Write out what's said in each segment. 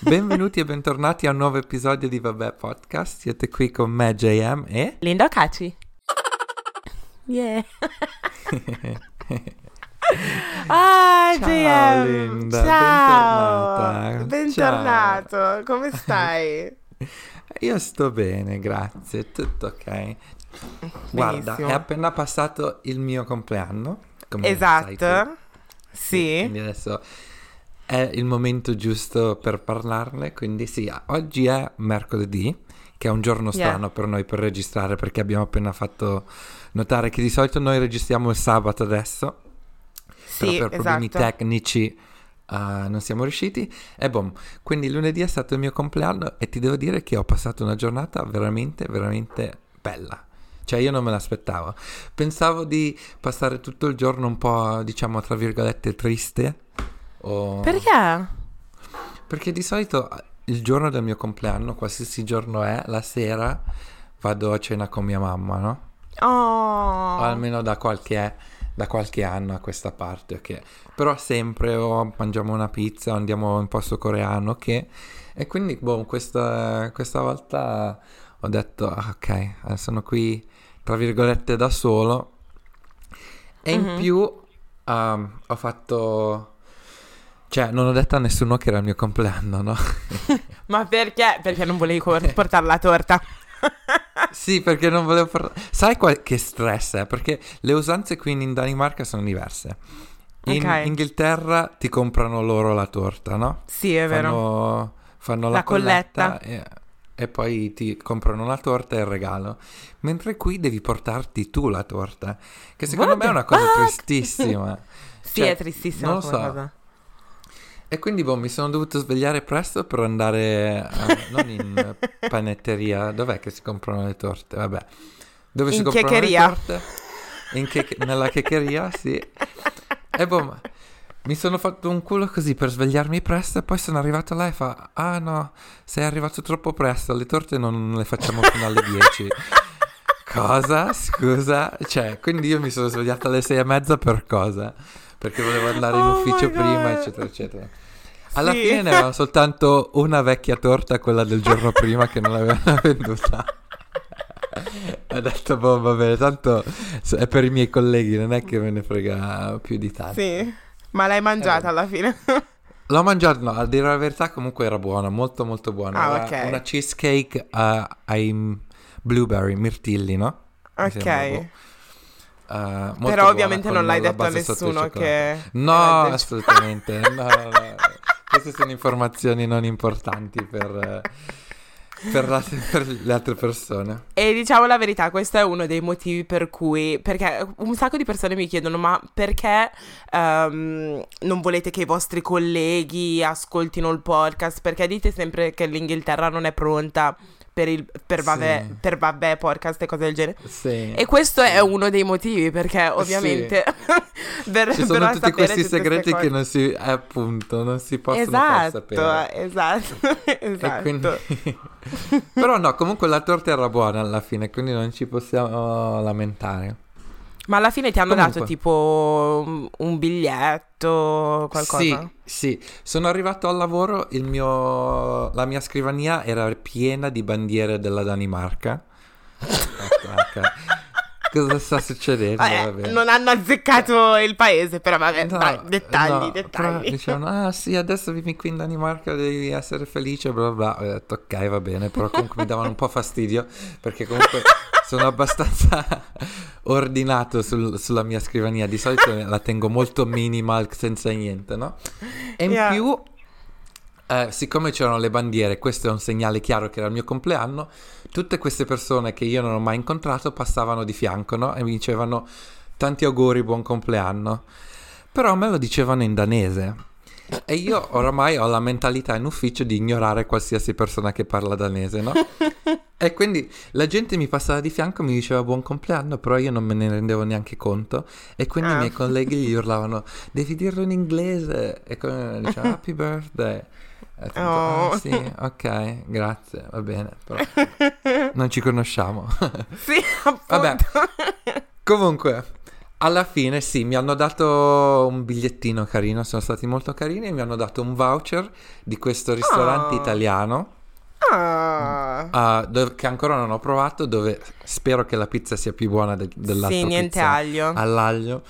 Benvenuti e bentornati a un nuovo episodio di Vabbè Podcast. Siete qui con me, JM e... Linda Ocaci. Yeah. ah, Ciao, JM. Linda, Ciao. bentornata. Bentornato. Come stai? Io sto bene, grazie, tutto ok. Guarda, Benissimo. è appena passato il mio compleanno. Esatto. Sì. Quindi adesso è il momento giusto per parlarne. Quindi sì, oggi è mercoledì, che è un giorno Yeah. strano per noi per registrare perché abbiamo appena fatto notare che di solito noi registriamo il sabato adesso. Sì, però per problemi esatto. tecnici eh, non siamo riusciti. E boom, quindi lunedì è stato il mio compleanno e ti devo dire che ho passato una giornata veramente, veramente bella. Cioè io non me l'aspettavo. Pensavo di passare tutto il giorno un po', diciamo, tra virgolette, triste. o- Perché? Perché di solito eh, il giorno del mio compleanno, qualsiasi giorno è, la sera vado a cena con mia mamma, no? Oh. O almeno da qualche, da qualche anno a questa parte, ok? Però sempre o mangiamo una pizza o andiamo in posto coreano, ok? E quindi, boh, questa, questa volta ho detto, ah, ok, eh, sono qui, tra virgolette, da solo. E in Mhm. più ehm, ho fatto... Cioè, non ho detto a nessuno che era il mio compleanno, no? Ma perché? Perché non volevi portare la torta? Sì, perché non volevo parlare. Sai qual- che stress è? Perché le usanze qui in Danimarca sono diverse. In Ok. Inghilterra ti comprano loro la torta, no? Sì, è vero. Fanno, fanno la, La colletta. e, e poi ti comprano la torta e il regalo. Mentre qui devi portarti tu la torta. Che secondo What me è una cosa fuck? tristissima. Sì, Cioè, è tristissima non lo so. cosa. E quindi boh, mi sono dovuto svegliare presto per andare a- non in panetteria, dov'è che si comprano le torte? Vabbè. Dove si In comprano checheria. le torte? In che- nella checheria, sì. E boh, mi sono fatto un culo così per svegliarmi presto e poi sono arrivato là e fa "Ah no, sei arrivato troppo presto, le torte non le facciamo fino alle 10". Cosa? Scusa? Cioè, quindi io mi sono svegliato alle sei e mezza per cosa? Perché volevo andare in Oh ufficio my prima, eccetera, eccetera. Alla Sì. fine ne avevamo soltanto una vecchia torta, quella del giorno prima, che non l'avevano venduta. Ho detto, boh, va bene, tanto è per i miei colleghi, non è che me ne frega più di tanto. Sì. Ma l'hai mangiata Eh, alla fine? L'ho mangiato, no, a dire la verità comunque era buona, molto molto buona. Ah, Era ok. Una cheesecake a- ai blueberry, mirtilli, no? Mi ok. molto Però ovviamente non l'hai detto a nessuno che... No, assolutamente. no, no, no. Queste sono informazioni non importanti per, eh, per la- per le altre persone. E diciamo la verità, questo è uno dei motivi per cui, perché un sacco di persone mi chiedono, ma perché ehm, non volete che i vostri colleghi ascoltino il podcast? Perché dite sempre che l'Inghilterra non è pronta per, il, per, Sì. vabbè, per vabbè podcast e cose del genere. Sì. E questo è uno dei motivi, perché ovviamente per, Ci sono tutti questi segreti che non si, eh, appunto, non si possono far Esatto, sapere. esatto, esatto. quindi... Però no, comunque la torta era buona alla fine, quindi non ci possiamo lamentare. Ma alla fine ti hanno Comunque. dato tipo un- biglietto, qualcosa? Sì, sì, sono arrivato al lavoro, il mio, la mia scrivania era piena di bandiere della Danimarca. Cosa sta succedendo? Vabbè, non hanno azzeccato il paese, però vabbè, No, dai, dettagli, no, dettagli. dicevano, ah sì, adesso vivi qui in Danimarca, devi essere felice, bla bla. Ho detto, ok, va bene, però comunque mi davano un po' fastidio, perché comunque sono abbastanza ordinato sul- sulla mia scrivania. Di solito la tengo molto minimal, senza niente, no? E in Yeah. più, eh, siccome c'erano le bandiere, questo è un segnale chiaro che era il mio compleanno, tutte queste persone che io non ho mai incontrato passavano di fianco, no? E mi dicevano tanti auguri, buon compleanno. Però me lo dicevano in danese. E io oramai ho la mentalità in ufficio di ignorare qualsiasi persona che parla danese, no? E quindi la gente mi passava di fianco e mi diceva buon compleanno, però io non me ne rendevo neanche conto. E quindi i Ah. miei colleghi gli urlavano, devi dirlo in inglese. E come diceva happy birthday. Ho detto, Oh. "Ah, sì, ok, grazie, va bene, però non ci conosciamo. Sì, appunto. Vabbè. Comunque, Alla fine sì, mi hanno dato un bigliettino carino, sono stati molto carini e mi hanno dato un voucher di questo ristorante Ah. italiano Ah. ah, dove- che ancora non ho provato, dove spero che la pizza sia più buona de- dell'altra Sì, niente aglio. all'aglio.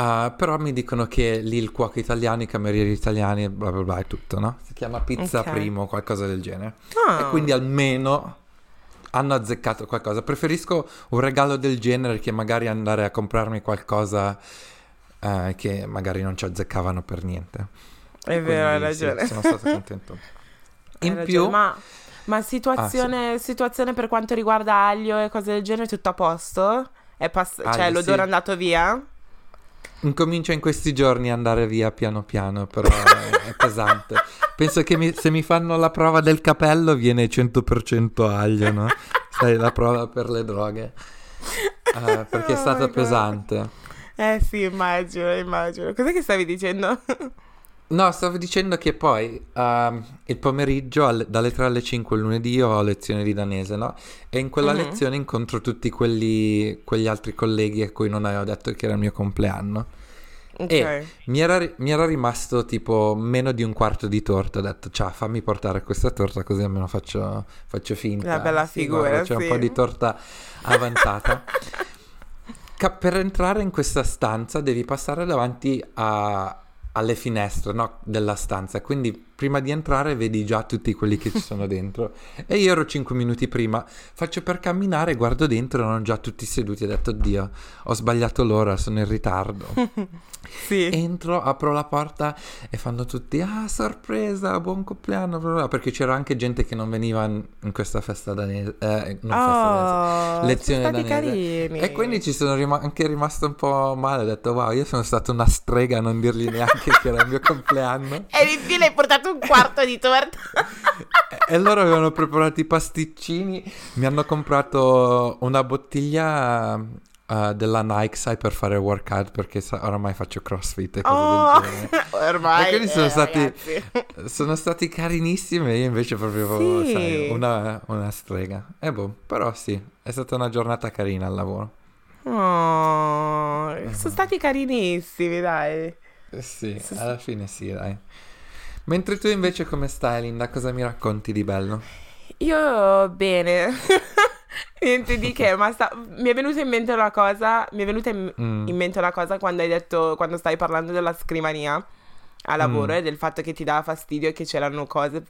Ah, però mi dicono che lì il cuoco italiano, i camerieri italiani, e bla bla bla, è tutto, no? Si chiama pizza Ok. primo o qualcosa del genere. Ah. E quindi almeno hanno azzeccato qualcosa. Preferisco un regalo del genere che magari andare a comprarmi qualcosa eh, che magari non ci azzeccavano per niente. È vero, hai Quindi sì, ragione. sono stato contento. In ragione, più, Ma, ma situazione, situazione per quanto riguarda aglio e cose del genere, tutto a posto? È pass- Aglio, cioè, l'odore sì. è andato via? Incomincia in questi giorni ad andare via piano piano, però è, è pesante. Penso che mi- se mi fanno la prova del capello viene 100% aglio, no? Sai, la prova per le droghe. Eh, perché è Oh stata God. pesante. Eh sì, immagino, immagino. Cos'è che stavi dicendo? No, stavo dicendo che poi ehm, il pomeriggio alle- dalle 3 alle 5 il lunedì io ho lezione di danese, no? E in quella Mhm. lezione incontro tutti quelli, quegli altri colleghi a cui non avevo detto che era il mio compleanno. Ok. E mi era, mi era rimasto tipo meno di un quarto di torta. Ho detto, ciao, fammi portare questa torta così almeno faccio, faccio finta. La bella Sì, figura, guarda, c'è sì. un po' di torta avanzata. Ca- per entrare in questa stanza devi passare davanti a- alle finestre no, della stanza. Quindi prima di entrare vedi già tutti quelli che ci sono dentro. E io ero 5 minuti prima. Faccio per camminare, guardo dentro, erano già tutti seduti. Ho detto, oddio, ho sbagliato l'ora, sono in ritardo. Sì. Entro, apro la porta e fanno tutti ah sorpresa, buon compleanno, bla bla bla", perché c'era anche gente che non veniva in, questa festa danese, eh, non festa danese, Oh, lezione danese. carini. E quindi ci sono rima- anche rimasto un po' male, ho detto wow, io sono stato una strega a non dirgli neanche che era il mio compleanno. E in più le hai portato un quarto di torta. E- loro avevano preparato i pasticcini, mi hanno comprato una bottiglia eh, della Nike, sai, per fare workout, perché sa- oramai faccio crossfit e cose Oh, del genere. ormai. E quindi sono eh, stati-. Sono stati carinissimi io invece proprio, Sì. sai, una, una strega. E boh, però sì, è stata una giornata carina al lavoro. Oh, sono stati carinissimi, dai. Eh sì. alla fine sì, dai. Mentre tu invece come stai, Linda? Cosa mi racconti di bello? Io bene. Niente di che, ma sta- mi è venuta in mente una cosa, mi è venuta in, Mm. in mente una cosa quando hai detto, quando stai parlando della scrivania a lavoro Mm. e del fatto che ti dava fastidio e che c'erano cose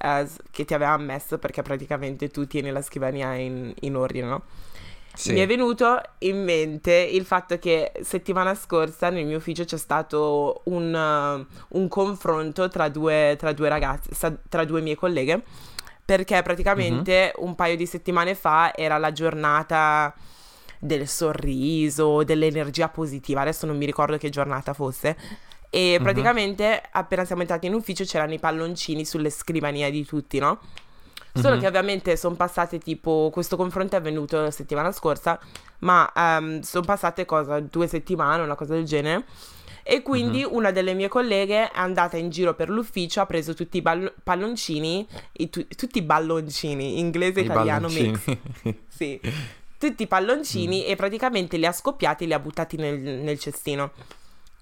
eh, che ti aveva ammesso perché praticamente tu tieni la scrivania in, in ordine, no? Sì. Mi è venuto in mente il fatto che settimana scorsa nel mio ufficio c'è stato un, un confronto tra due, tra due ragazze, tra due mie colleghe, perché praticamente Mhm. un paio di settimane fa era la giornata del sorriso, dell'energia positiva, adesso non mi ricordo che giornata fosse. E Mhm. praticamente appena siamo entrati in ufficio c'erano i palloncini sulle scrivanie di tutti, no? Solo Mhm. che ovviamente sono passate tipo, questo confronto è avvenuto la settimana scorsa, ma sono passate cosa, due settimane, una cosa del genere. E quindi Mhm. una delle mie colleghe è andata in giro per l'ufficio, ha preso tutti i ballo- palloncini, i tu- tutti i balloncini, inglese I italiano mix. Sì, tutti i palloncini e praticamente li ha scoppiati e li ha buttati nel, nel cestino.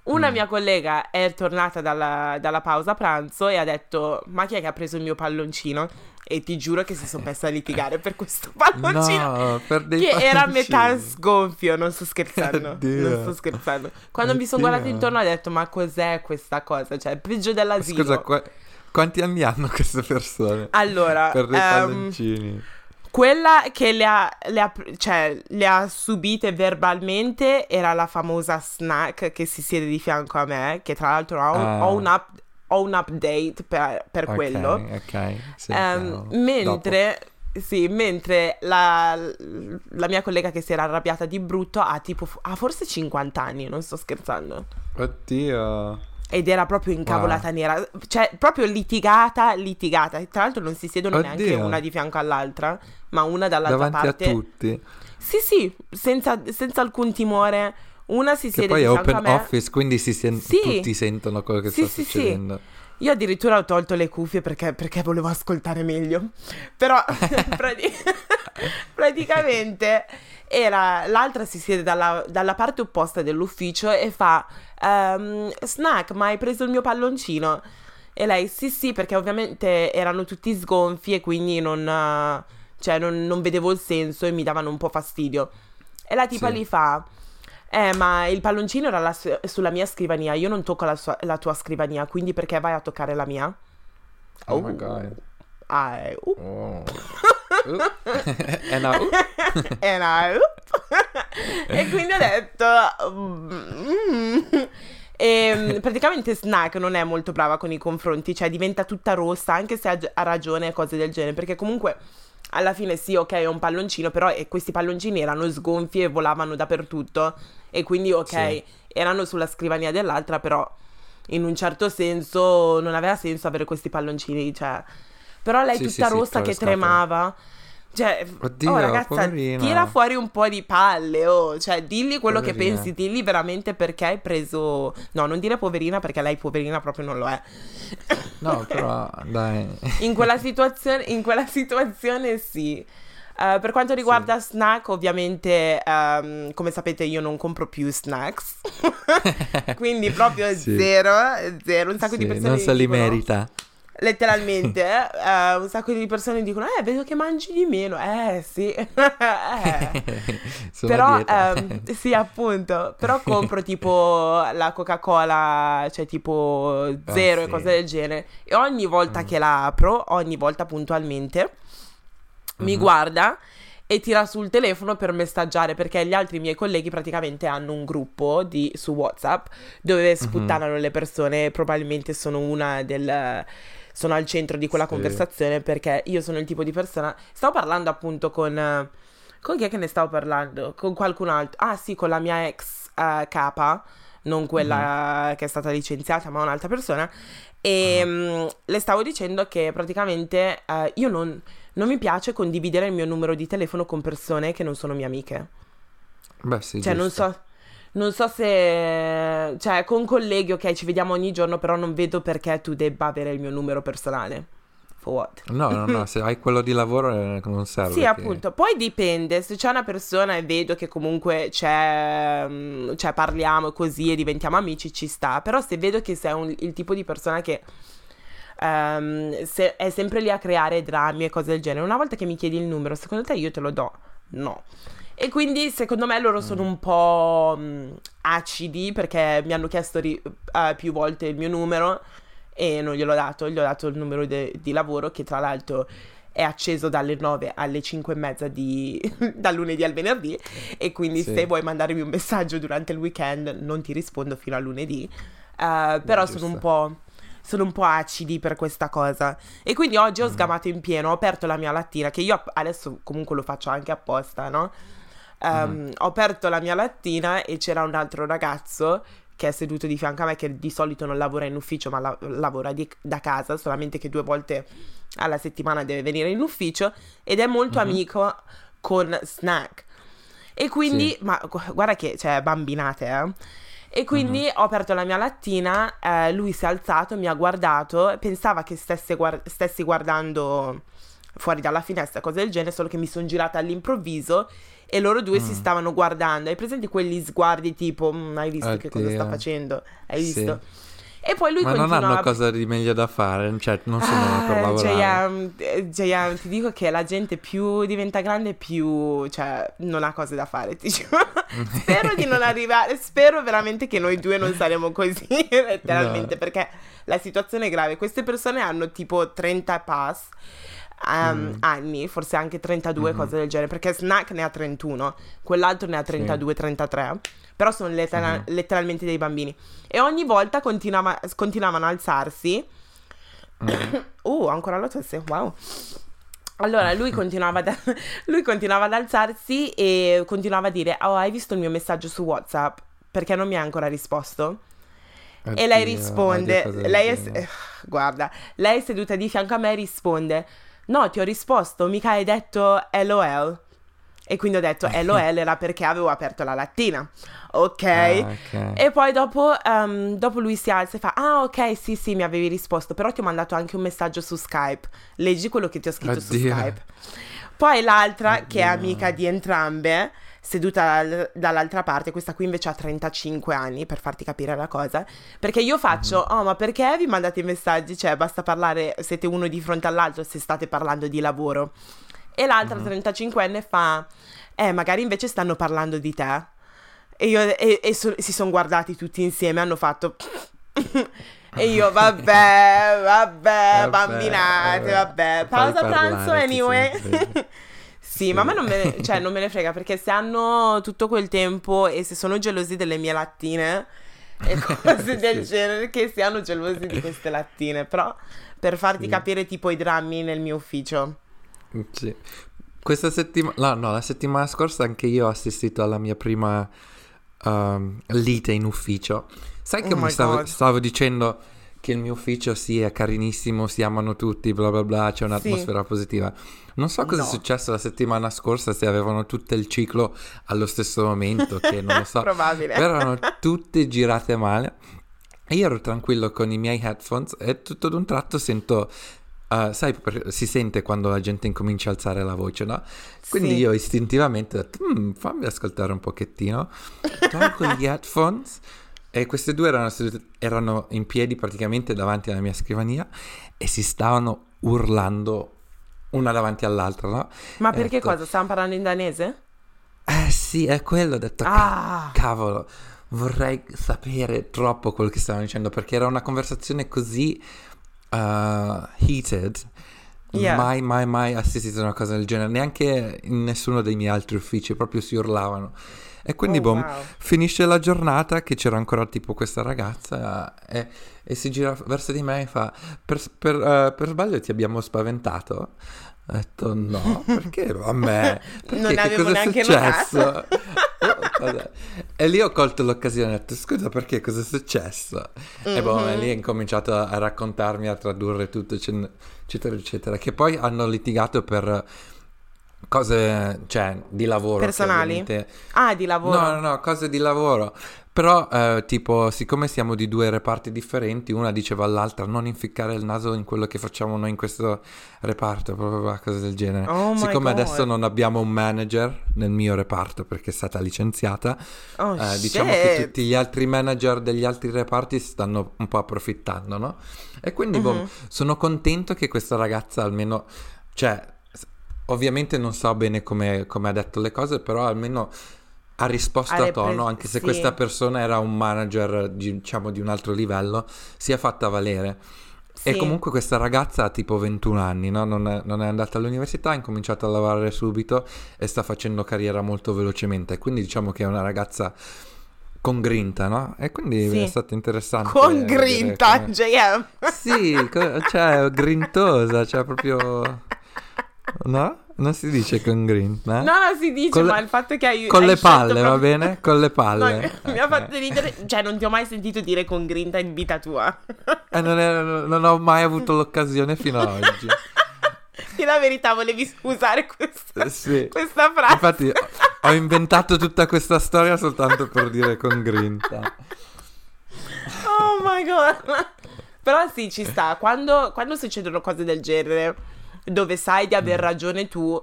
Una Mm. mia collega è tornata dalla, dalla pausa pranzo e ha detto: Ma chi è che ha preso il mio palloncino? E ti giuro che si sono messa a litigare per questo palloncino. No, per dei Che era a metà palloncini. sgonfio, non sto scherzando. Oddio. Non sto scherzando. Quando mi sono Oddio. guardata intorno ho detto: Ma cos'è questa cosa? Cioè, peggio dell'asilo. Scusa, qua- quanti anni hanno queste persone? Allora, per dei palloncini. Quella che le ha, le ha- cioè, le ha subite verbalmente era la famosa snack che si siede di fianco a me, che tra l'altro ho, un- Ah. ho un, up- ho un update per, per Ok, quello. Ok, sì, chiaro. mentre, sì, mentre la, la mia collega che si era arrabbiata di brutto ha tipo, ha forse 50 anni, non sto scherzando. Oddio. Ed era proprio incavolata nera, cioè proprio litigata, litigata. Tra l'altro non si siedono neanche Oddio. una di fianco all'altra, ma una dall'altra Davanti parte. a tutti. Sì, sì, senza, senza alcun timore. Una si Che siede poi è fianco open office, quindi si sen- Sì. tutti sentono quello che Sì, sta sì, sì. succedendo. Io addirittura ho tolto le cuffie perché, perché volevo ascoltare meglio. Però prati- praticamente era l'altra si siede dalla, dalla, parte opposta dell'ufficio e fa um, snack ma hai preso il mio palloncino e lei sì sì perché ovviamente erano tutti sgonfi e quindi non, cioè, non, non vedevo il senso e mi davano un po' fastidio e la tipa sì. gli fa eh, ma il palloncino era la, sulla mia scrivania. Io non tocco la, sua, la, tua scrivania, quindi perché vai a toccare la mia? Oh, oh my god. Ah, eh, uh. oh. no, uh. e no, uh. e quindi ho detto... Mm. E ehm, praticamente Snack non è molto brava con i confronti, cioè diventa tutta rossa, anche se ha, ha ragione e cose del genere, perché comunque alla fine sì, ok, è un palloncino, però questi palloncini erano sgonfi e volavano dappertutto. E quindi, ok, sì. erano sulla scrivania dell'altra, però in un certo senso non aveva senso avere questi palloncini, cioè... Però lei sì, tutta sì, rossa che tremava. Cioè, Oddio, oh ragazza, poverina. tira fuori un po' di palle, oh. Cioè, dilli quello poverina. che pensi, dilli veramente perché hai preso... No, non dire poverina perché lei poverina proprio non lo è. No, però, dai. In quella situazione, in quella situazione sì. Uh, per quanto riguarda sì. snack, ovviamente, um, come sapete, io non compro più snacks. Quindi proprio sì. zero, zero. Un sacco sì, di persone. Non se li dicono, merita letteralmente eh, un sacco di persone dicono eh vedo che mangi di meno eh sì eh. però ehm, sì appunto però compro tipo la coca cola cioè tipo ah, zero oh, e cose del genere e ogni volta mm. che la apro ogni volta puntualmente mm-hmm. mi guarda e tira sul telefono per messaggiare perché gli altri miei colleghi praticamente hanno un gruppo di, su WhatsApp dove mhm. sputtanano mm-hmm. le persone. Probabilmente sono una del sono al centro di quella sì. conversazione perché io sono il tipo di persona. Stavo parlando appunto con. Con chi è che ne stavo parlando? Con qualcun altro. Ah, sì, con la mia ex uh, capa, non quella mm. che è stata licenziata, ma un'altra persona. E uh-huh. um, le stavo dicendo che praticamente uh, io non, non mi piace condividere il mio numero di telefono con persone che non sono mie amiche. Beh, sì. Cioè, giusto. non so non so se... Cioè, con colleghi, ok, ci vediamo ogni giorno, però non vedo perché tu debba avere il mio numero personale. For what? No, no, no, se hai quello di lavoro eh, non serve. Sì, che... appunto. Poi dipende, se c'è una persona e vedo che comunque c'è... Mm, cioè, parliamo così e diventiamo amici, ci sta. Però se vedo che sei un, il tipo di persona che... Um, se è sempre lì a creare drammi e cose del genere. Una volta che mi chiedi il numero, secondo te io te lo do? No. E quindi secondo me loro sono mm. un po' mh, acidi perché mi hanno chiesto ri- uh, più volte il mio numero e non gliel'ho dato, gli ho dato il numero de- di lavoro che tra l'altro è acceso dalle 9 alle 5 e mezza di... dal lunedì al venerdì e quindi sì. se vuoi mandarmi un messaggio durante il weekend non ti rispondo fino a lunedì. Uh, però no, sono un po' sono un po' acidi per questa cosa. E quindi oggi ho mm. sgamato in pieno, ho aperto la mia lattina, che io adesso comunque lo faccio anche apposta, no? Um, mm. Ho aperto la mia lattina e c'era un altro ragazzo che è seduto di fianco a me, che di solito non lavora in ufficio, ma la- lavora di- da casa, solamente che due volte alla settimana deve venire in ufficio, ed è molto mm-hmm. amico con Snack. E quindi, sì. ma guarda che, cioè, bambinate, eh. E quindi mm-hmm. ho aperto la mia lattina, eh, lui si è alzato, mi ha guardato, pensava che stesse guard- stessi guardando fuori dalla finestra, cose del genere, solo che mi sono girata all'improvviso e loro due mm. si stavano guardando. Hai presenti quegli sguardi tipo, mm, hai visto Oddio. che cosa sta facendo? Hai sì. visto? E poi lui Ma continuava... non hanno cosa di meglio da fare, cioè non sono ah, per lavorare. JM, ti dico che la gente più diventa grande più, cioè, non ha cose da fare, ti giuro. spero di non arrivare, spero veramente che noi due non saremo così, letteralmente, no. perché la situazione è grave. Queste persone hanno tipo 30 pass um, mm. anni, forse anche 32, mm-hmm. cose del genere, perché Snack ne ha 31, quell'altro ne ha 32, sì. 33, però sono lettera- mm. letteralmente dei bambini. E ogni volta continuava- continuavano a alzarsi. Mm. uh, ancora la tosse, wow. Allora lui continuava, da- lui continuava ad alzarsi e continuava a dire: Oh, hai visto il mio messaggio su WhatsApp? Perché non mi ha ancora risposto? Oddio, e lei risponde: lei è, guarda, lei è seduta di fianco a me e risponde: No, ti ho risposto, mica hai detto LOL. E quindi ho detto LOL era perché avevo aperto la lattina. Ok. Ah, ok. E poi dopo, ehm, dopo lui si alza e fa: Ah, ok, sì, sì, mi avevi risposto. Però ti ho mandato anche un messaggio su Skype. Leggi quello che ti ho scritto su Oddio. Skype. Poi l'altra, che è Oddio. amica di entrambe, seduta dal- dall'altra parte, questa qui invece ha 35 anni, per farti capire la cosa. Perché io faccio: Mhm. Oh, ma perché vi mandate i messaggi? Cioè, basta parlare, siete uno di fronte all'altro se state parlando di lavoro. E l'altra Mhm. 35enne fa: Eh, magari invece stanno parlando di te. E, io, e, e so- si sono guardati tutti insieme, hanno fatto. e io, vabbè, vabbè, Vabbè, bambinate, vabbè. vabbè. Pausa pranzo, anyway. ne frega. Sì, ma a me non me, ne, cioè, non me ne frega perché se hanno tutto quel tempo e se sono gelosi delle mie lattine e cose del Sì. genere, che siano gelosi di queste lattine. Però per farti Sì. capire tipo i drammi nel mio ufficio. Sì. Questa settimana, no, no, la settimana scorsa anche io ho assistito alla mia prima um, lite in ufficio. Sai che Oh mi stavo, stavo dicendo che il mio ufficio sì è carinissimo, si amano tutti, bla bla bla, c'è un'atmosfera positiva. Non so cosa No. è successo la settimana scorsa, se avevano tutto il ciclo allo stesso momento, che non lo so. Probabile. Però erano tutte girate male. E io ero tranquillo con i miei headphones e tutto d'un tratto sento, uh, sai, si sente quando la gente incomincia a alzare la voce, no? Quindi Sì. io istintivamente ho detto, "Mm, fammi ascoltare un pochettino. Tolgo gli headphones e queste due erano, erano in piedi praticamente davanti alla mia scrivania e si stavano urlando una davanti all'altra, no? Ma perché Ecco. cosa? Stavamo parlando in danese? Eh sì, è quello, ho detto, Ah. cavolo, vorrei sapere troppo quello che stavano dicendo perché era una conversazione così uh, heated. Yeah. Mai, mai, mai assistito a una cosa del genere, neanche in nessuno dei miei altri uffici, proprio si urlavano. E quindi, Oh, boh, wow. finisce la giornata che c'era ancora tipo questa ragazza e, e si gira verso di me e fa, per, per, eh, per sbaglio ti abbiamo spaventato? Ho detto no, perché a me? Perché Non avevo neanche successo? Oh, e lì ho colto l'occasione e ho detto scusa perché cosa è successo? E boh, e lì ha incominciato a raccontarmi, a tradurre tutto, ecc- eccetera, eccetera. Che poi hanno litigato per cose, cioè, di lavoro. Personali? Ah, di lavoro. No, no, no, cose di lavoro. Però, eh, tipo, siccome siamo di due reparti differenti, una diceva all'altra non inficcare il naso in quello che facciamo noi in questo reparto, proprio una cosa del genere. Oh siccome God. adesso non abbiamo un manager nel mio reparto perché è stata licenziata, Oh, eh, diciamo che tutti gli altri manager degli altri reparti stanno un po' approfittando, no? E quindi, boh, Mhm. sono contento che questa ragazza almeno, cioè, ovviamente non so bene come, come ha detto le cose, però almeno ha risposto a tono, anche se sì. questa persona era un manager, di- diciamo, di un altro livello, si è fatta valere. E Sì. comunque questa ragazza ha tipo 21 anni, no? non, è, non è andata all'università, ha incominciato a lavorare subito e sta facendo carriera molto velocemente. Quindi diciamo che è una ragazza con grinta, no? E quindi Sì. è stato interessante. Con grinta, come- JM. Sì, co- cioè grintosa, cioè proprio... No? Non si dice con grinta? eh? No, no, si dice, Con le- ma il fatto che hai Con hai le palle, va proprio- bene? Con le No, palle. mi ha fatto ridere, cioè non ti ho mai sentito dire con grinta in vita tua. E non, è- non ho mai avuto l'occasione fino ad oggi. Di la verità volevi usare questa, Eh, Sì. questa frase. Infatti ho inventato tutta questa storia soltanto per dire con grinta. Oh my god. Però sì, ci sta. Quando, quando succedono cose del genere, dove sai di aver Mm. ragione tu,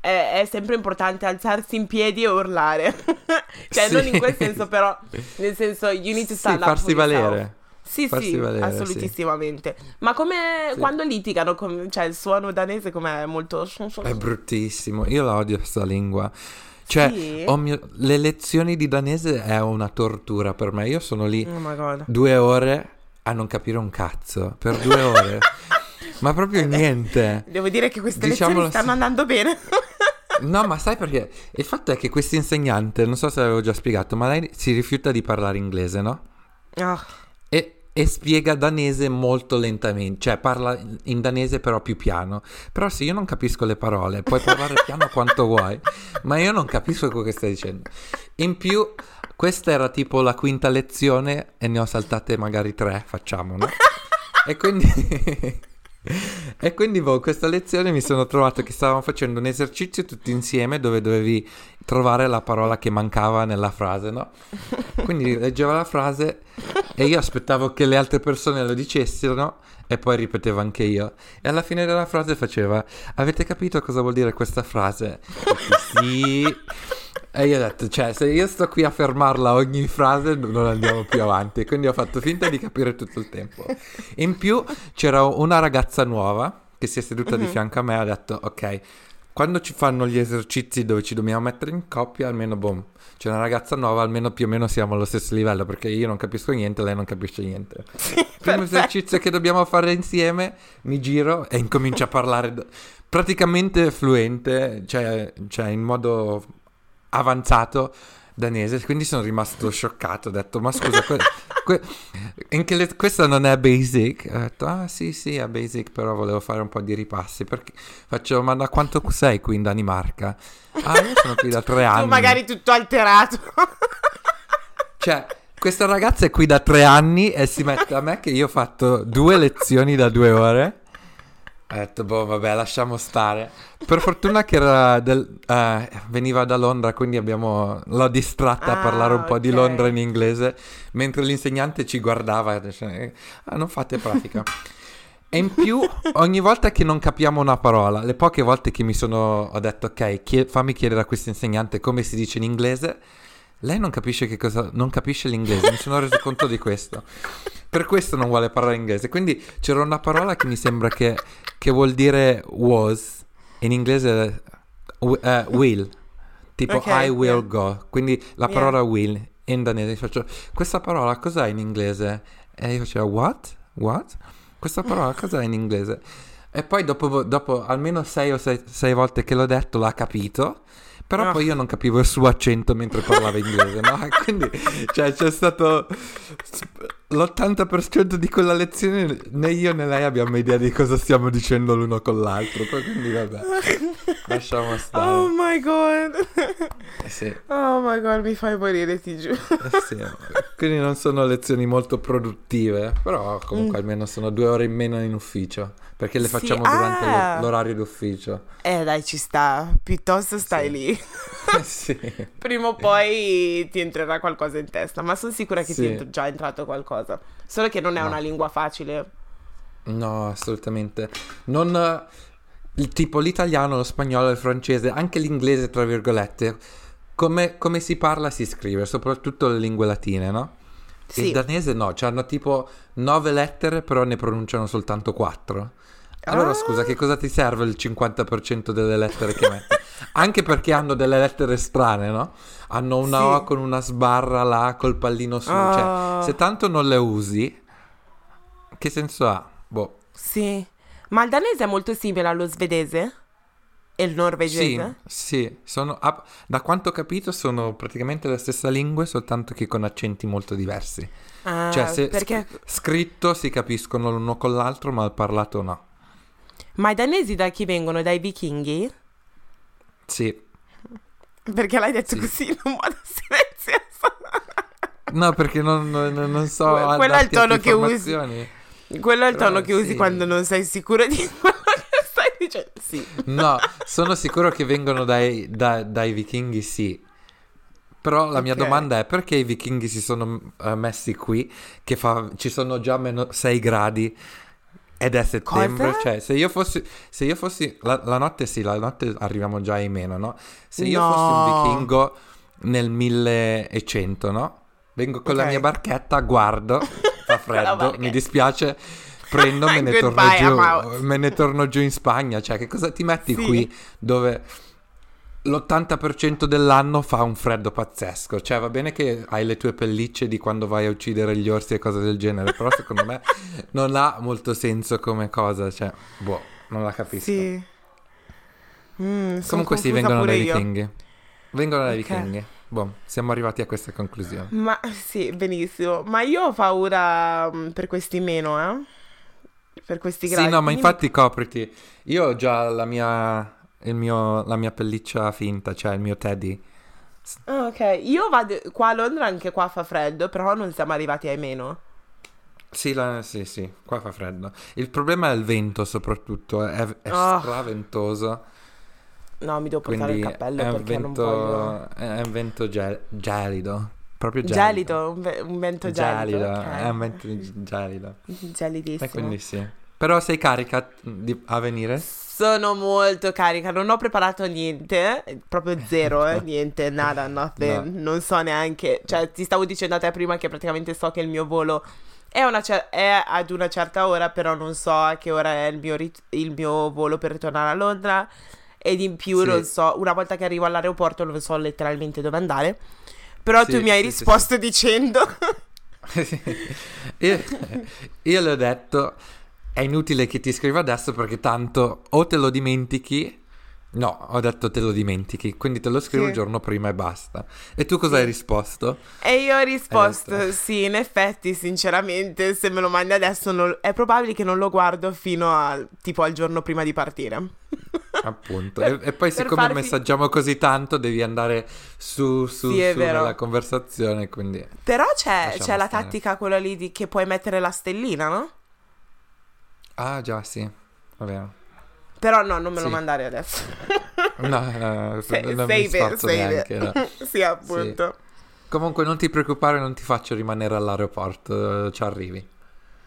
è, è sempre importante alzarsi in piedi e urlare. cioè, Sì. non in quel senso, però, nel senso, you need to Sì, stand up farsi yourself. valere. Sì, Farsi sì, valere, sì. assolutissimamente. Ma come Sì. quando litigano, com- cioè il suono danese com'è molto... È bruttissimo. Io la odio questa lingua. Cioè, Sì? mio- le lezioni di danese è una tortura per me. Io sono lì Oh due ore a non capire un cazzo. Per due ore. Ma proprio niente. Devo dire che queste Diciamolo lezioni stanno sì. andando bene. No, ma sai perché? Il fatto è che questo insegnante, non so se l'avevo già spiegato, ma lei si rifiuta di parlare inglese, no? Ah, E, e spiega danese molto lentamente, cioè parla in danese però più piano. Però se io non capisco le parole, puoi parlare piano quanto vuoi, ma io non capisco quello che stai dicendo. In più, questa era tipo la quinta lezione e ne ho saltate magari tre, facciamo, no? E quindi... E quindi boh, questa lezione mi sono trovato che stavamo facendo un esercizio tutti insieme dove dovevi trovare la parola che mancava nella frase, no? Quindi leggevo la frase e io aspettavo che le altre persone lo dicessero e poi ripetevo anche io. E alla fine della frase faceva, avete capito cosa vuol dire questa frase? sì. E io ho detto, cioè, se io sto qui a fermarla ogni frase non andiamo più avanti. Quindi ho fatto finta di capire tutto il tempo. In più c'era una ragazza nuova che si è seduta mm-hmm. di fianco a me e ha detto, ok, quando ci fanno gli esercizi dove ci dobbiamo mettere in coppia, almeno boom, c'è una ragazza nuova, almeno più o meno siamo allo stesso livello, perché io non capisco niente, lei non capisce niente. Primo esercizio che dobbiamo fare insieme, mi giro e incomincio a parlare praticamente fluente, cioè, cioè in modo avanzato danese, quindi sono rimasto scioccato, ho detto ma scusa, que- que- le- questa non è basic? Ho detto ah sì sì è basic, però volevo fare un po' di ripassi, perché faccio ma da quanto sei qui in Danimarca? Ah io sono qui da tre anni. Tu magari tutto alterato. cioè... Questa ragazza è qui da tre anni e si mette a me che io ho fatto due lezioni da due ore ho detto, boh, vabbè, lasciamo stare. Per fortuna che del, eh, veniva da Londra, quindi abbiamo, l'ho distratta ah, a parlare un okay. po' di Londra in inglese, mentre l'insegnante ci guardava e diceva, ah, non fate pratica. e in più, ogni volta che non capiamo una parola, le poche volte che mi sono, ho detto, ok, chie- fammi chiedere a questo insegnante come si dice in inglese, lei non capisce, che cosa, non capisce l'inglese, mi sono reso conto di questo. Per questo non vuole parlare inglese. Quindi c'era una parola che mi sembra che, che vuol dire was, in inglese uh, will, tipo okay, I will yeah. go. Quindi la parola yeah. will in danese faccio, questa parola cos'è in inglese? E io facevo, what? What? Questa parola cos'è in inglese? E poi dopo, dopo almeno sei o sei, sei volte che l'ho detto l'ha capito però no. poi io non capivo il suo accento mentre parlava inglese, no? Quindi, cioè, c'è stato l'80% di quella lezione, né io né lei abbiamo idea di cosa stiamo dicendo l'uno con l'altro. Quindi, vabbè, lasciamo stare. Oh my god. Eh sì. Oh my god, mi fai morire, ti giuro. Eh sì. Quindi non sono lezioni molto produttive, però comunque mm. almeno sono due ore in meno in ufficio. Perché le facciamo sì, durante ah. l'orario d'ufficio. Eh dai, ci sta. Piuttosto stai sì. lì. sì. Prima o poi ti entrerà qualcosa in testa. Ma sono sicura che sì. ti è già entrato qualcosa. Solo che non è no. una lingua facile. No, assolutamente. Non... Il tipo l'italiano, lo spagnolo, il francese, anche l'inglese, tra virgolette. Come, come si parla si scrive, soprattutto le lingue latine, no? Sì. Il danese no, hanno tipo nove lettere, però ne pronunciano soltanto quattro. Allora, ah. scusa, che cosa ti serve il 50% delle lettere che metti? Anche perché hanno delle lettere strane, no? Hanno una sì. O con una sbarra là, col pallino su. Cioè, ah. se tanto non le usi, che senso ha? Boh. Sì. Ma il danese è molto simile allo svedese? E il norvegese? Sì, sì. Sono, da quanto ho capito sono praticamente la stessa lingua, soltanto che con accenti molto diversi. Ah, cioè, se perché... scritto si capiscono l'uno con l'altro, ma parlato no. Ma i danesi da chi vengono? Dai vichinghi? Sì. Perché l'hai detto sì. così in un modo silenzioso? no, perché non, non, non so. Que- quello è il tono che usi. Quello è il tono che usi quando non sei sicuro di quello che stai dicendo. Sì. No, sono sicuro che vengono dai, da, dai vichinghi, sì. Però la mia okay. domanda è perché i vichinghi si sono uh, messi qui, che fa, ci sono già meno 6 gradi ed è settembre, Cosa? cioè se io fossi, se io fossi la, la, notte sì, la notte arriviamo già ai meno, no? Se io no. fossi un vichingo nel 1100, no? Vengo con okay. la mia barchetta, guardo, fa freddo, mi dispiace, prendo, me ne, torno giù, me ne torno giù in Spagna, cioè che cosa ti metti sì. qui dove l'80% dell'anno fa un freddo pazzesco. Cioè, va bene che hai le tue pellicce di quando vai a uccidere gli orsi e cose del genere, però secondo me non ha molto senso come cosa. Cioè, boh, non la capisco. Sì. Mm, Comunque sì, vengono dai vichinghi. Vengono dai okay. vichinghi. Boh, siamo arrivati a questa conclusione. Ma sì, benissimo. Ma io ho paura mm, per questi meno, eh? Per questi gradi. Sì, no, ma infatti copriti. Io ho già la mia mio, la mia pelliccia finta, cioè il mio teddy. Ah, ok, io vado qua a Londra, anche qua fa freddo, però non siamo arrivati ai meno. Sì, la- sì, sì, qua fa freddo. Il problema è il vento soprattutto, è, è Oh. straventoso, No, mi devo portare quindi il cappello è un perché non voglio... vento, è un vento gel- gelido, proprio gelido. Gelido, un, ve- un vento gelido. Gelido, ok. è un vento gelido. Gelidissimo. E quindi sì. Però sei carica di- a venire? Sono molto carica, non ho preparato niente, proprio zero, eh, niente, nada, nothing, non so neanche, cioè ti stavo dicendo a te prima che praticamente so che il mio volo è, una cer- è ad una certa ora, però non so a che ora è il mio, rit- il mio volo per ritornare a Londra. Ed in più Sì. non so, una volta che arrivo all'aeroporto non so letteralmente dove andare, però Sì, tu mi hai sì, risposto dicendo... io, io le ho detto, è inutile che ti scriva adesso perché tanto o te lo dimentichi, no, ho detto te lo dimentichi, quindi te lo scrivo Sì. il giorno prima e basta. E tu cosa hai risposto? E io ho risposto, detto- sì, in effetti, sinceramente, se me lo mandi adesso non- è probabile che non lo guardo fino a tipo al giorno prima di partire. Appunto. E, e poi Per siccome farvi- messaggiamo così tanto devi andare su, su, Sì, su nella conversazione, quindi... Però c'è, c'è la tattica quella lì di che puoi mettere la stellina, no? Ah già, sì, va bene. Però no, non me lo Sì. mandare adesso. No, no, no, Sa- non mi save it, sforzo save neanche, it. no. sì, appunto. Comunque non ti preoccupare, non ti faccio rimanere all'aeroporto, ci arrivi.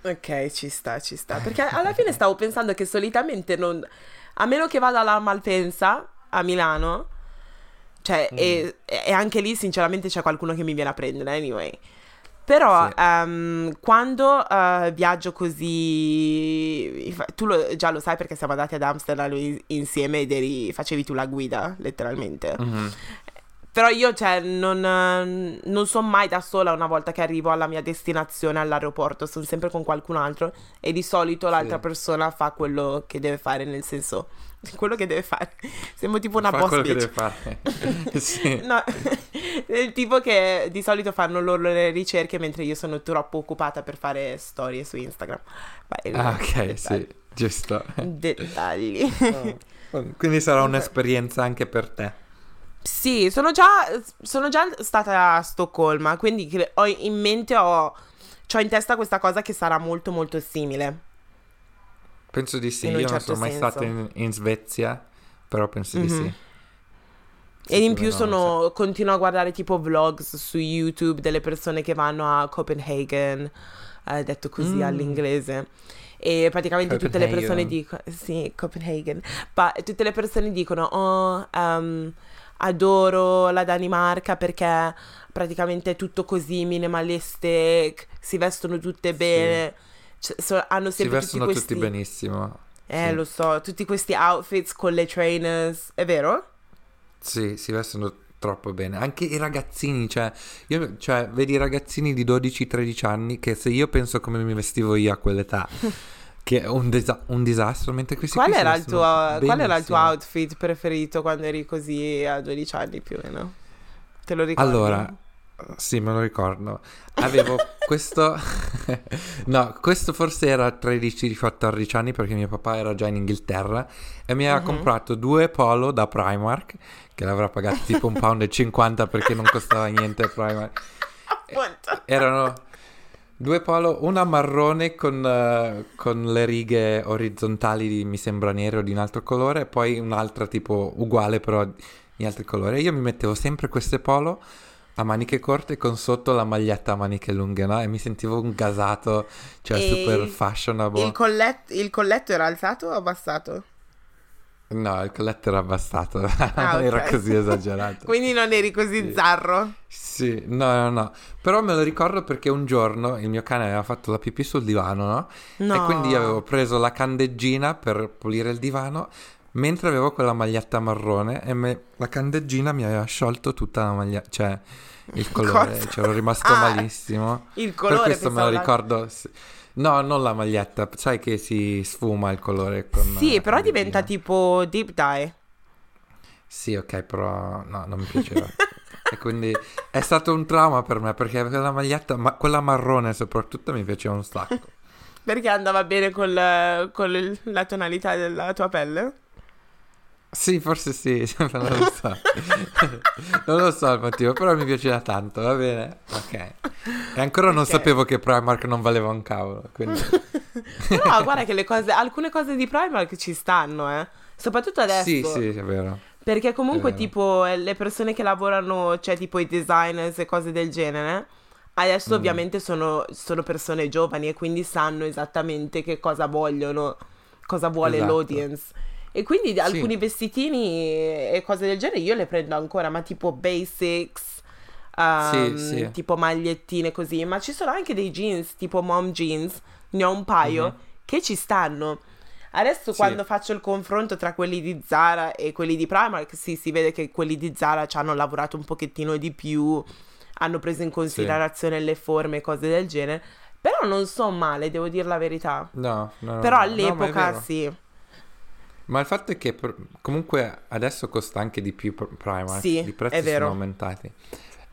Ok, ci sta, ci sta. Perché alla fine stavo pensando che solitamente non... A meno che vada alla Malpensa, a Milano, cioè, Mm. e, e anche lì sinceramente c'è qualcuno che mi viene a prendere, anyway. Però Sì. ehm, quando eh, viaggio così, tu lo- già lo sai perché siamo andati ad Amsterdam in- insieme ed eri, facevi tu la guida, letteralmente. Mhm. Però io, cioè, non, non sono mai da sola una volta che arrivo alla mia destinazione all'aeroporto, sono sempre con qualcun altro e di solito l'altra Sì. persona fa quello che deve fare, nel senso, quello che deve fare. Sembro tipo una Fa boss quello che bitch. deve fare. sì. No, il tipo che di solito fanno loro le ricerche mentre io sono troppo occupata per fare storie su Instagram. Ma- Ah, ok, dettagli. sì, giusto. Dettagli. Quindi sarà un'esperienza anche per te. Sì, sono già, sono già stata a Stoccolma, quindi ho in mente, ho, c'ho in testa questa cosa che sarà molto molto simile. Penso di sì, io non certo sono mai senso. stato in, in Svezia, però penso di Mhm. sì. E in più no, sono, continuo a guardare tipo vlogs su YouTube delle persone che vanno a Copenhagen, eh, detto così Mm. all'inglese. E praticamente tutte le persone dicono, sì, Copenhagen, ma tutte le persone dicono, oh, ehm, adoro la Danimarca perché praticamente è tutto così minimalistic, si vestono tutte Sì. Bene, c- so- hanno Si sempre tutti vestono questi... tutti benissimo. Eh, sì. lo so, tutti questi outfits con le trainers, è vero? Sì, si vestono troppo bene. Anche i ragazzini, cioè, io, cioè, vedi i ragazzini di 12-13 anni che se io penso come mi vestivo io a quell'età, che è un, desa- un disastro, mentre questi Qual si era, il tuo, qual era il tuo outfit preferito quando eri così a 12 anni più o meno? Te lo ricordi? Allora, sì, me lo ricordo. Avevo questo... no, questo forse era 13-14 anni perché mio papà era già in Inghilterra e mi aveva Mhm. comprato due polo da Primark, che l'avrà pagato tipo un pound e 50 perché non costava niente Primark. Appunto. Erano due polo, una marrone con, eh, con le righe orizzontali di, mi sembra nere o di un altro colore, e poi un'altra tipo uguale però di altri colori. Io mi mettevo sempre queste polo a maniche corte con sotto la maglietta a maniche lunghe, no? E mi sentivo un gasato, cioè E super fashionable. Il, collet- il colletto era alzato o abbassato? No, il colletto era abbassato, Ah, non era così esagerato. Quindi non eri così Sì. zarro? Sì, no, no, no. Però me lo ricordo perché un giorno il mio cane aveva fatto la pipì sul divano, no? No. E quindi io avevo preso la candeggina per pulire il divano mentre avevo quella maglietta marrone e me- la candeggina mi aveva sciolto tutta la maglia, cioè il colore, Cosa? c'ero rimasto Ah, malissimo. Il Per colore questo me lo ricordo. No, non la maglietta, sai che si sfuma il colore con Sì, però diventa tipo deep dye. Sì, ok, però no, non mi piaceva. e quindi è stato un trauma per me perché quella maglietta, ma quella marrone soprattutto mi piaceva un sacco. Perché andava bene con la tonalità della tua pelle? Sì, forse sì, non lo so. non lo so il motivo, però mi piaceva tanto, va bene? Ok. E ancora non okay. sapevo che Primark non valeva un cavolo, quindi... però guarda che le cose, alcune cose di Primark ci stanno, eh. Soprattutto adesso. Sì, sì, è vero. Perché comunque tipo le persone che lavorano, cioè tipo i designers e cose del genere, adesso mm. ovviamente sono, sono, persone giovani e quindi sanno esattamente che cosa vogliono, cosa vuole esatto. l'audience. E quindi sì. alcuni vestitini e cose del genere io le prendo ancora, ma tipo basics, um, sì, sì. tipo magliettine così, ma ci sono anche dei jeans, tipo mom jeans, ne ho un paio, mm-hmm. che ci stanno. Adesso quando faccio il confronto tra quelli di Zara e quelli di Primark, sì, si vede che quelli di Zara ci hanno lavorato un pochettino di più, hanno preso in considerazione le forme e cose del genere. Però non so male, devo dire la verità. No, no. Però all'epoca no, sì. Ma il fatto è che comunque adesso costa anche di più Primark, sì, i prezzi sono aumentati.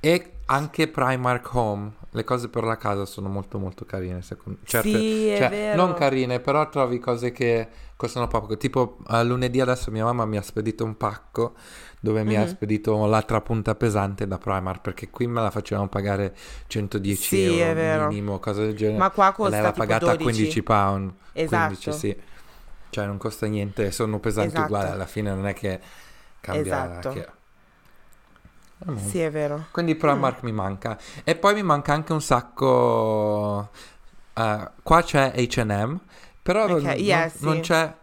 E anche Primark Home, le cose per la casa sono molto molto carine, secondo me. Certe, sì, cioè, non carine, però trovi cose che costano poco. Tipo uh, lunedì adesso mia mamma mi ha spedito un pacco dove mm-hmm. mi ha mhm. spedito l'altra punta pesante da Primark perché qui me la facevano pagare 110 sì, euro minimo, cose del genere. Ma qua costa l'ha pagata 12. a 15 pound. Esatto. 15, sì. Cioè non costa niente, sono pesanti esatto. uguali, alla fine non è che cambia. Esatto. Che... Sì, è vero. Quindi Primark mm. mi manca. E poi mi manca anche un sacco... Uh, qua c'è H&M, però okay, non, yeah, non, sì. c'è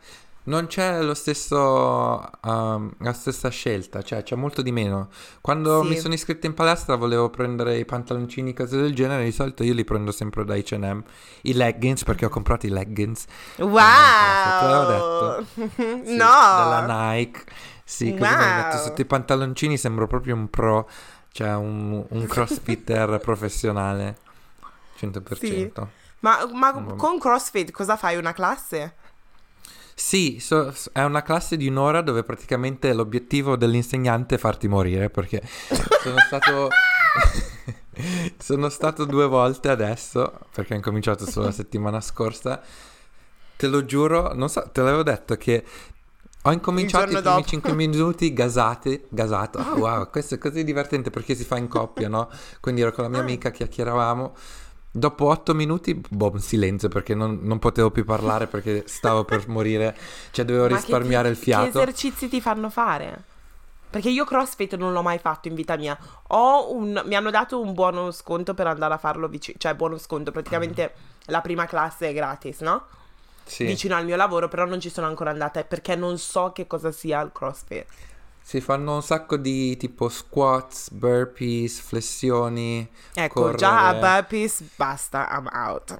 non c'è lo stesso, um, la stessa scelta, cioè c'è molto di meno. Quando sì. mi sono iscritto in palestra volevo prendere i pantaloncini, cose del genere, di solito io li prendo sempre da H&M, i leggings, perché ho comprato i leggings. Wow! Te l'avevo detto. Sì, no! Della Nike. Sì, così wow. mi metto sotto i pantaloncini, sembro proprio un pro, cioè un, un crossfitter professionale, 100%. Sì. Ma, ma con CrossFit cosa fai? Una classe? Sì, so, è una classe di un'ora dove praticamente l'obiettivo dell'insegnante è farti morire perché sono stato... sono stato due volte adesso perché ho incominciato solo la settimana scorsa. Te lo giuro, non so, te l'avevo detto che ho incominciato i primi dopo. 5 minuti gasati, gasato. Oh, wow, questo è così divertente perché si fa in coppia, no? Quindi ero con la mia ah. amica, chiacchieravamo Dopo otto minuti, boh, silenzio perché non, non, potevo più parlare perché stavo per morire, cioè dovevo Ma risparmiare ti, il fiato. Che esercizi ti fanno fare? Perché io CrossFit non l'ho mai fatto in vita mia. Un, mi hanno dato un buono sconto per andare a farlo vicino, cioè buono sconto, praticamente la prima classe è gratis, no? Sì. Vicino al mio lavoro, però non ci sono ancora andata perché non so che cosa sia il CrossFit. Si fanno un sacco di tipo squats, burpees, flessioni. Ecco, correre. già a burpees basta, I'm out.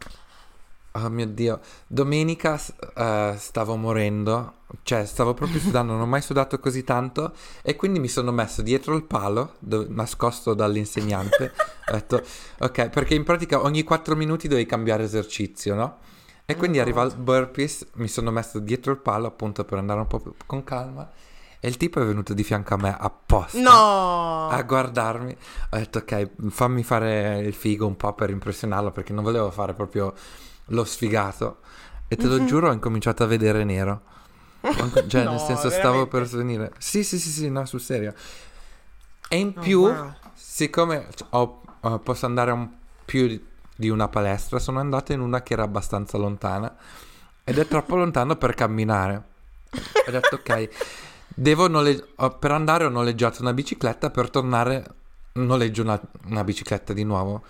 Oh mio dio, domenica uh, stavo morendo, cioè stavo proprio sudando, non ho mai sudato così tanto e quindi mi sono messo dietro il palo, do- nascosto dall'insegnante. ho detto, ok, perché in pratica ogni 4 minuti dovevi cambiare esercizio, no? E quindi oh. arriva il burpees, mi sono messo dietro il palo appunto per andare un po' con calma e il tipo è venuto di fianco a me apposta no! a guardarmi. Ho detto ok, fammi fare il figo un po' per impressionarlo perché non volevo fare proprio lo sfigato. E te lo mm-hmm. giuro, ho incominciato a vedere nero. Cioè, no, nel senso, veramente? stavo per svenire. Sì, sì, sì, sì, no, sul serio. E in oh, più, wow. siccome ho, uh, posso andare un più di una palestra, sono andato in una che era abbastanza lontana. Ed è troppo lontano per camminare. Ho detto ok. Devo noleggiare, per andare ho noleggiato una bicicletta, per tornare noleggio una, una bicicletta di nuovo.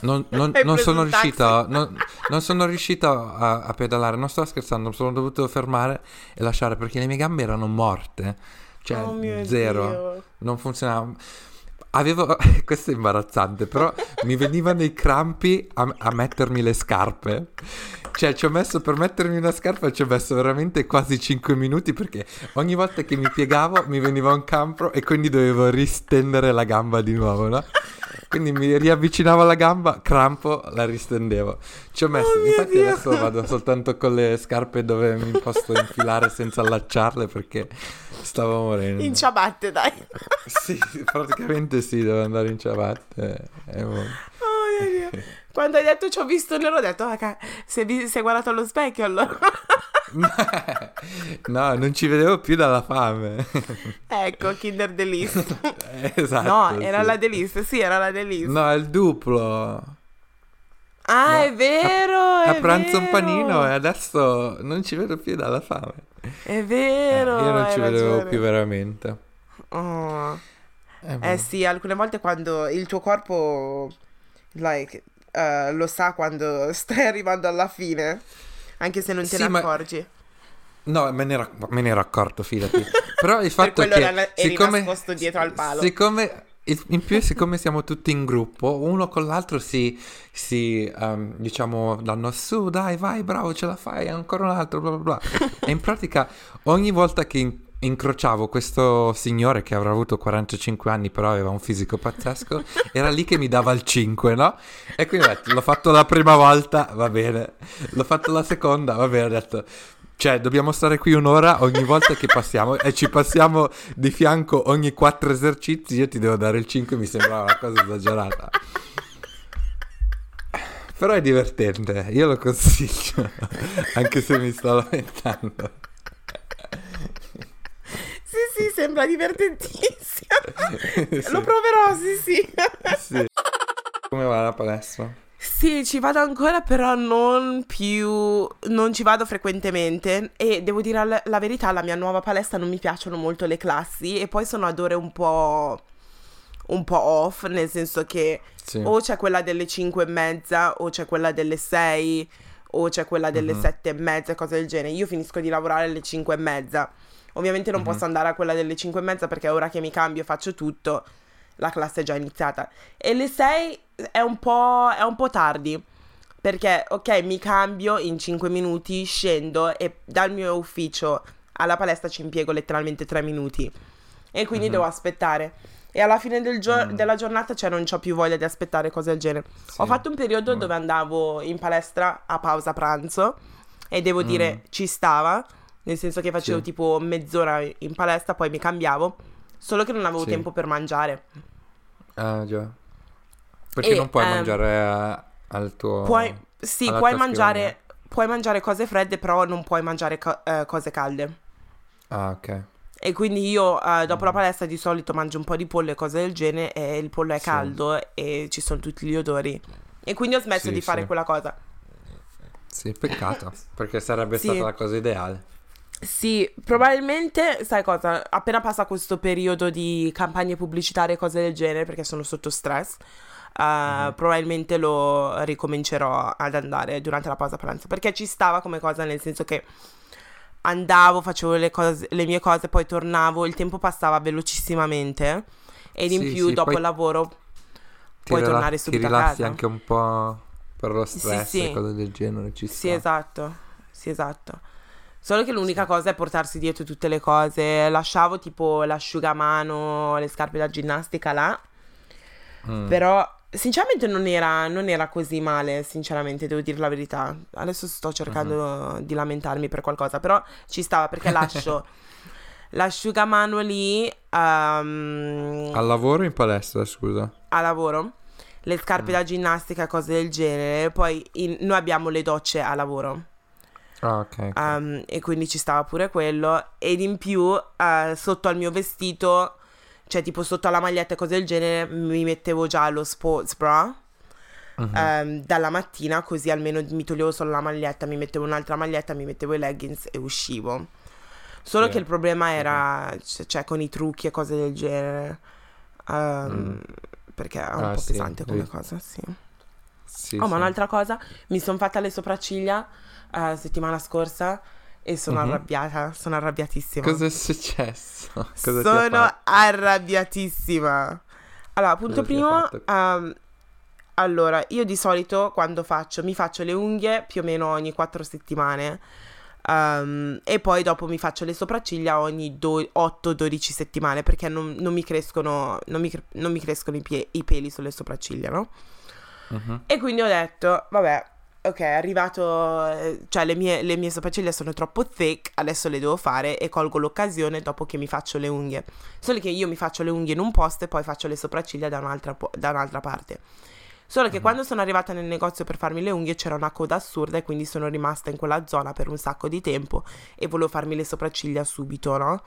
Non, non, non sono riuscito, non, non, sono riuscito a, a, pedalare, non sto scherzando, sono dovuto fermare e lasciare perché le mie gambe erano morte, cioè oh zero, Dio. non funzionava. Avevo, questo è imbarazzante, però mi venivano i crampi a, a mettermi le scarpe cioè, ci ho messo per mettermi una scarpa, ci ho messo veramente quasi 5 minuti perché ogni volta che mi piegavo mi veniva un campro e quindi dovevo ristendere la gamba di nuovo, no? Quindi mi riavvicinavo alla gamba, crampo, la ristendevo. Ci ho messo, oh infatti Dio. adesso vado soltanto con le scarpe dove mi posso infilare senza allacciarle perché stavo morendo. In ciabatte, dai. sì, praticamente sì, devo andare in ciabatte. oh mio Dio. Quando hai detto ci ho visto nero ho detto, ah, è, si è guardato allo specchio allora. no, non ci vedevo più dalla fame. ecco, Kinder Delice. esatto. No, era sì. la Delice, sì, era la Delice. No, è il duplo. Ah, No, è vero, è A pranzo un vero. panino e adesso non ci vedo più dalla fame. È Eh, vero. io non ci vedevo ragione. più veramente. Oh. Eh, Eh sì, alcune volte quando il tuo corpo, like, eh, lo sa quando stai arrivando alla fine, anche se non te Sì, ne ma- accorgi. No, me ne, ero, me ne ero accorto, fidati. Però il fatto quello che era- siccome, nascosto dietro al palo. Siccome, in più, siccome siamo tutti in gruppo, uno con l'altro si, si ehm, diciamo, danno su, dai, vai, bravo, ce la fai, ancora un altro, bla bla bla. e in pratica, ogni volta che incrociavo questo signore che avrà avuto 45 anni, però aveva un fisico pazzesco, era lì che mi dava il 5, no? E quindi ho detto, l'ho fatto la prima volta, va bene. L'ho fatto la seconda, va bene, ho detto... Cioè, dobbiamo stare qui un'ora ogni volta che passiamo e ci passiamo di fianco ogni quattro esercizi. Io ti devo dare il 5, mi sembrava una cosa esagerata. Però è divertente, io lo consiglio, anche se mi sto lamentando. Sì, sì, sembra divertentissimo. Sì. Lo proverò, sì, sì. Sì. Come va la palestra? Sì, ci vado ancora, però non più, non ci vado frequentemente e devo dire la, la verità, la mia nuova palestra non mi piacciono molto le classi e poi sono ad ore un po', un po' off, nel senso che Sì. o c'è quella delle 5 e mezza o c'è quella delle 6 o c'è quella delle Mhm. 7 e mezza, cose del genere. Io finisco di lavorare alle 5 e mezza. Ovviamente non Mhm. posso andare a quella delle 5 e mezza perché ora che mi cambio e faccio tutto, la classe è già iniziata. E le 6 è un po', è un po' tardi. Perché, ok, mi cambio in 5 minuti, scendo e dal mio ufficio alla palestra ci impiego letteralmente 3 minuti. E quindi Mhm. devo aspettare. E alla fine del gio- Mm. della giornata, cioè, non ho più voglia di aspettare cose del genere. Sì. Ho fatto un periodo Mm. dove andavo in palestra a pausa pranzo e devo Mm. dire ci stava, nel senso che facevo Sì. tipo mezz'ora in palestra, poi mi cambiavo, solo che non avevo Sì. tempo per mangiare. Ah, già. Perché E, non puoi ehm, mangiare eh, al tuo... Puoi, sì, puoi mangiare, puoi mangiare cose fredde, però non puoi mangiare co- eh, cose calde. Ah, ok. E quindi io eh, dopo la Mm. palestra di solito mangio un po' di pollo e cose del genere e il pollo è Sì. caldo e ci sono tutti gli odori. E quindi ho smesso Sì, di fare quella cosa. Sì, peccato, perché sarebbe stata la cosa ideale. Sì, probabilmente, sai cosa, appena passa questo periodo di campagne pubblicitarie e cose del genere, perché sono sotto stress, eh, Mhm. probabilmente lo ricomincerò ad andare durante la pausa pranzo, perché ci stava come cosa, nel senso che andavo, facevo le, cose, le mie cose, poi tornavo, il tempo passava velocissimamente ed in Sì, più sì, dopo il lavoro Ti puoi rela- tornare Ti subito a rilassi casa. anche un po' per lo stress sì. e cose del genere, ci Sì, sta. esatto. Sì, esatto. Solo che l'unica cosa è portarsi dietro tutte le cose. Lasciavo tipo l'asciugamano, le scarpe da ginnastica là. Mm. Però, sinceramente, non era, non era così male. Sinceramente, devo dire la verità. Adesso sto cercando di lamentarmi per qualcosa. Però ci stava perché lascio l'asciugamano lì ehm, Al lavoro in palestra, scusa? a lavoro. Le scarpe Mm. da ginnastica, cose del genere. Poi in- noi abbiamo le docce a lavoro. Ah, ok. ok. Um, e quindi ci stava pure quello. Ed in più, eh, sotto al mio vestito, cioè tipo sotto alla maglietta e cose del genere, mi mettevo già lo sports bra. Mhm. ehm, dalla mattina, così almeno mi toglievo solo la maglietta, mi mettevo un'altra maglietta, mi mettevo i leggings e uscivo. Solo Sì. che il problema era, c- cioè, con i trucchi e cose del genere. Ehm, Mm. Perché è un Ah, po' sì, pesante come sì. cosa, sì. Sì, Oh, ma sì. un'altra cosa, mi sono fatta le sopracciglia eh, settimana scorsa e sono Mhm. arrabbiata, sono arrabbiatissima. Cosa è successo? Cosa sono arrabbiatissima. Allora, punto primo, ehm, allora, io di solito quando faccio, mi faccio le unghie più o meno ogni 4 settimane. ehm, e poi dopo mi faccio le sopracciglia ogni do- 8-12 settimane perché non, non mi crescono, non mi, non mi crescono i, pie- i peli sulle sopracciglia, no? Mhm. E quindi ho detto, vabbè, ok, è arrivato, eh, cioè le mie, le mie sopracciglia sono troppo thick, adesso le devo fare e colgo l'occasione dopo che mi faccio le unghie. Solo che io mi faccio le unghie in un posto e poi faccio le sopracciglia da un'altra, da un'altra parte. Solo che Mhm. quando sono arrivata nel negozio per farmi le unghie c'era una coda assurda e quindi sono rimasta in quella zona per un sacco di tempo e volevo farmi le sopracciglia subito, no?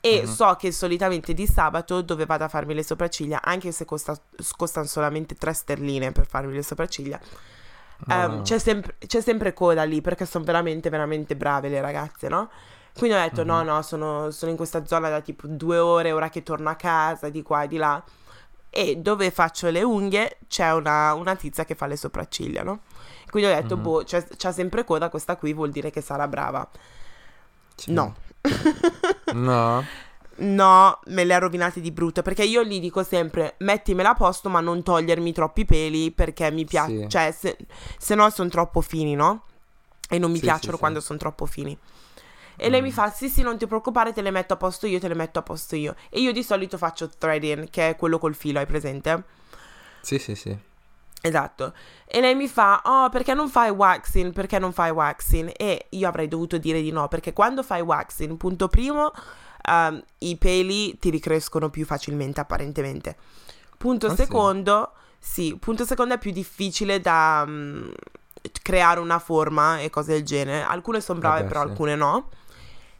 E Mhm. so che solitamente di sabato dove vado a farmi le sopracciglia, anche se costa, costano solamente 3 sterline per farmi le sopracciglia, No. c'è, sempre, c'è sempre coda lì perché sono veramente, veramente brave le ragazze, no? Quindi ho detto: no, Mhm. no, sono, sono in questa zona da tipo due ore, ora che torno a casa, di qua e di là. E dove faccio le unghie c'è una, una tizia che fa le sopracciglia, no? Quindi ho detto: Mhm. boh, c'è, c'ha sempre coda, questa qui vuol dire che sarà brava. Sì. No. No? No, me le ha rovinate di brutto perché io gli dico sempre mettimela a posto ma non togliermi troppi peli perché mi piace, Sì. cioè se, se no sono troppo fini, no? E non mi Sì, piacciono sì, quando sono troppo fini. E lei Mm. mi fa sì sì non ti preoccupare te le metto a posto io, te le metto a posto io. E io di solito faccio threading che è quello col filo, hai presente? Sì, sì, sì. Esatto. E lei mi fa, oh, perché non fai waxing? Perché non fai waxing? E io avrei dovuto dire di no, perché quando fai waxing, punto primo, ehm, i peli ti ricrescono più facilmente, apparentemente. Punto Ah, sì? secondo, sì, punto secondo è più difficile da mm, creare una forma e cose del genere. Alcune sono brave, Vabbè, però sì. alcune no.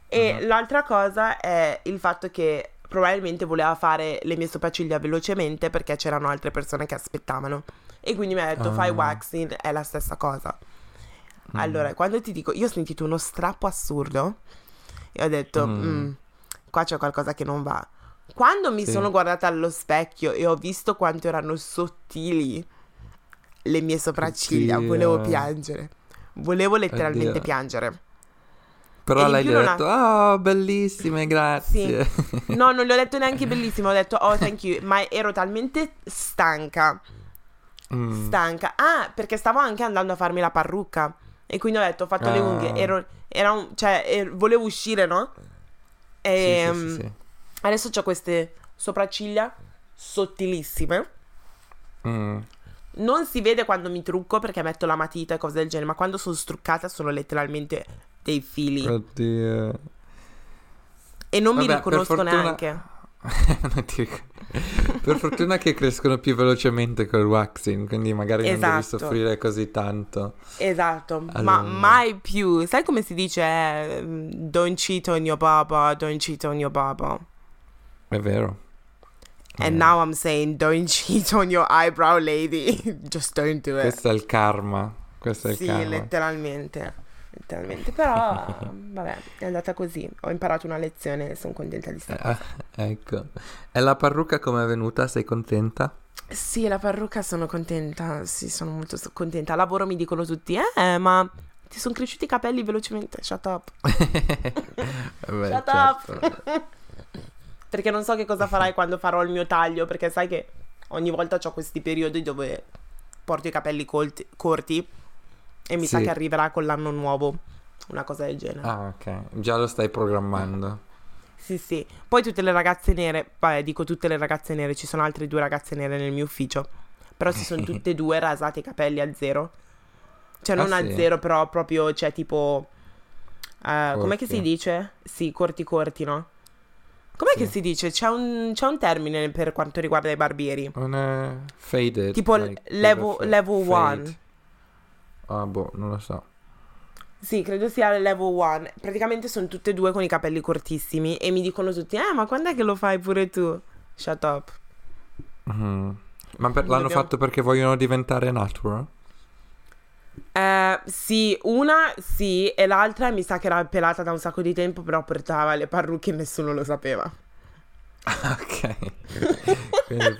E Mhm. l'altra cosa è il fatto che probabilmente voleva fare le mie sopracciglia velocemente perché c'erano altre persone che aspettavano. E quindi mi ha detto: fai Ah. waxing, è la stessa cosa. Mm. Allora, quando ti dico, io ho sentito uno strappo assurdo e ho detto: Mm. "Mm, qua c'è qualcosa che non va. Quando mi Sì. sono guardata allo specchio e ho visto quanto erano sottili le mie sopracciglia, Oddio. volevo piangere. Volevo letteralmente Oddio. piangere. Però lei gli ha detto, oh, bellissime, grazie. No, non le ho detto neanche bellissimo, ho detto oh thank you, ma ero talmente stanca, Mm. stanca. Ah, perché stavo anche andando a farmi la parrucca e quindi ho detto ho fatto le Ah. unghie, ero, era un, cioè eh, volevo uscire, no? E Sì, sì, sì, sì. adesso ho queste sopracciglia sottilissime. Mm. Non si vede quando mi trucco perché metto la matita e cose del genere, ma quando sono struccata sono letteralmente dei fili Oddio. e non mi Vabbè, per riconosco fortuna- neanche. Per fortuna che crescono più velocemente col waxing, quindi magari non devi Esatto. soffrire così tanto. Esatto, ma mai più. Sai come si dice? eh, Don't cheat on your baba, don't cheat on your baba. È vero. And Eh, now I'm saying don't cheat on your eyebrow lady. Just don't do it. Questo è il karma. Questo è il Sì, karma. letteralmente. Letteralmente. Però, vabbè, è andata così. Ho imparato una lezione e sono contenta di stare. Ah, ecco. E la parrucca come è venuta? Sei contenta? Sì, la parrucca sono contenta. Sì, sono molto contenta. Al lavoro mi dicono tutti, eh, ma ti sono cresciuti i capelli velocemente. Shut up. Beh, Shut certo. up. perché non so che cosa farai quando farò il mio taglio, perché sai che ogni volta ho questi periodi dove porto i capelli colti- corti e mi sa Sì. che arriverà con l'anno nuovo, una cosa del genere. Ah, ok. Già lo stai programmando. Sì, sì. Poi tutte le ragazze nere, vabbè, dico tutte le ragazze nere, ci sono altre due ragazze nere nel mio ufficio, però si sono tutte e due rasate i capelli a zero. Cioè non Ah, a sì? zero, però proprio, cioè tipo... eh, com'è che si dice? Sì, corti corti, no? Com'è Sì. che si dice? C'è un, c'è un termine per quanto riguarda i barbieri. Un faded. Tipo like, level, level fade. one. Ah, boh, non lo so. Sì, credo sia level one. Praticamente sono tutte e due con i capelli cortissimi e mi dicono tutti, eh, ma quando è che lo fai pure tu? Shut up. Mhm. Ma per- l'hanno Dobbiamo- fatto perché vogliono diventare natural? Eh, sì, una sì, e l'altra mi sa che era pelata da un sacco di tempo, però portava le parrucche e nessuno lo sapeva. ok. quindi,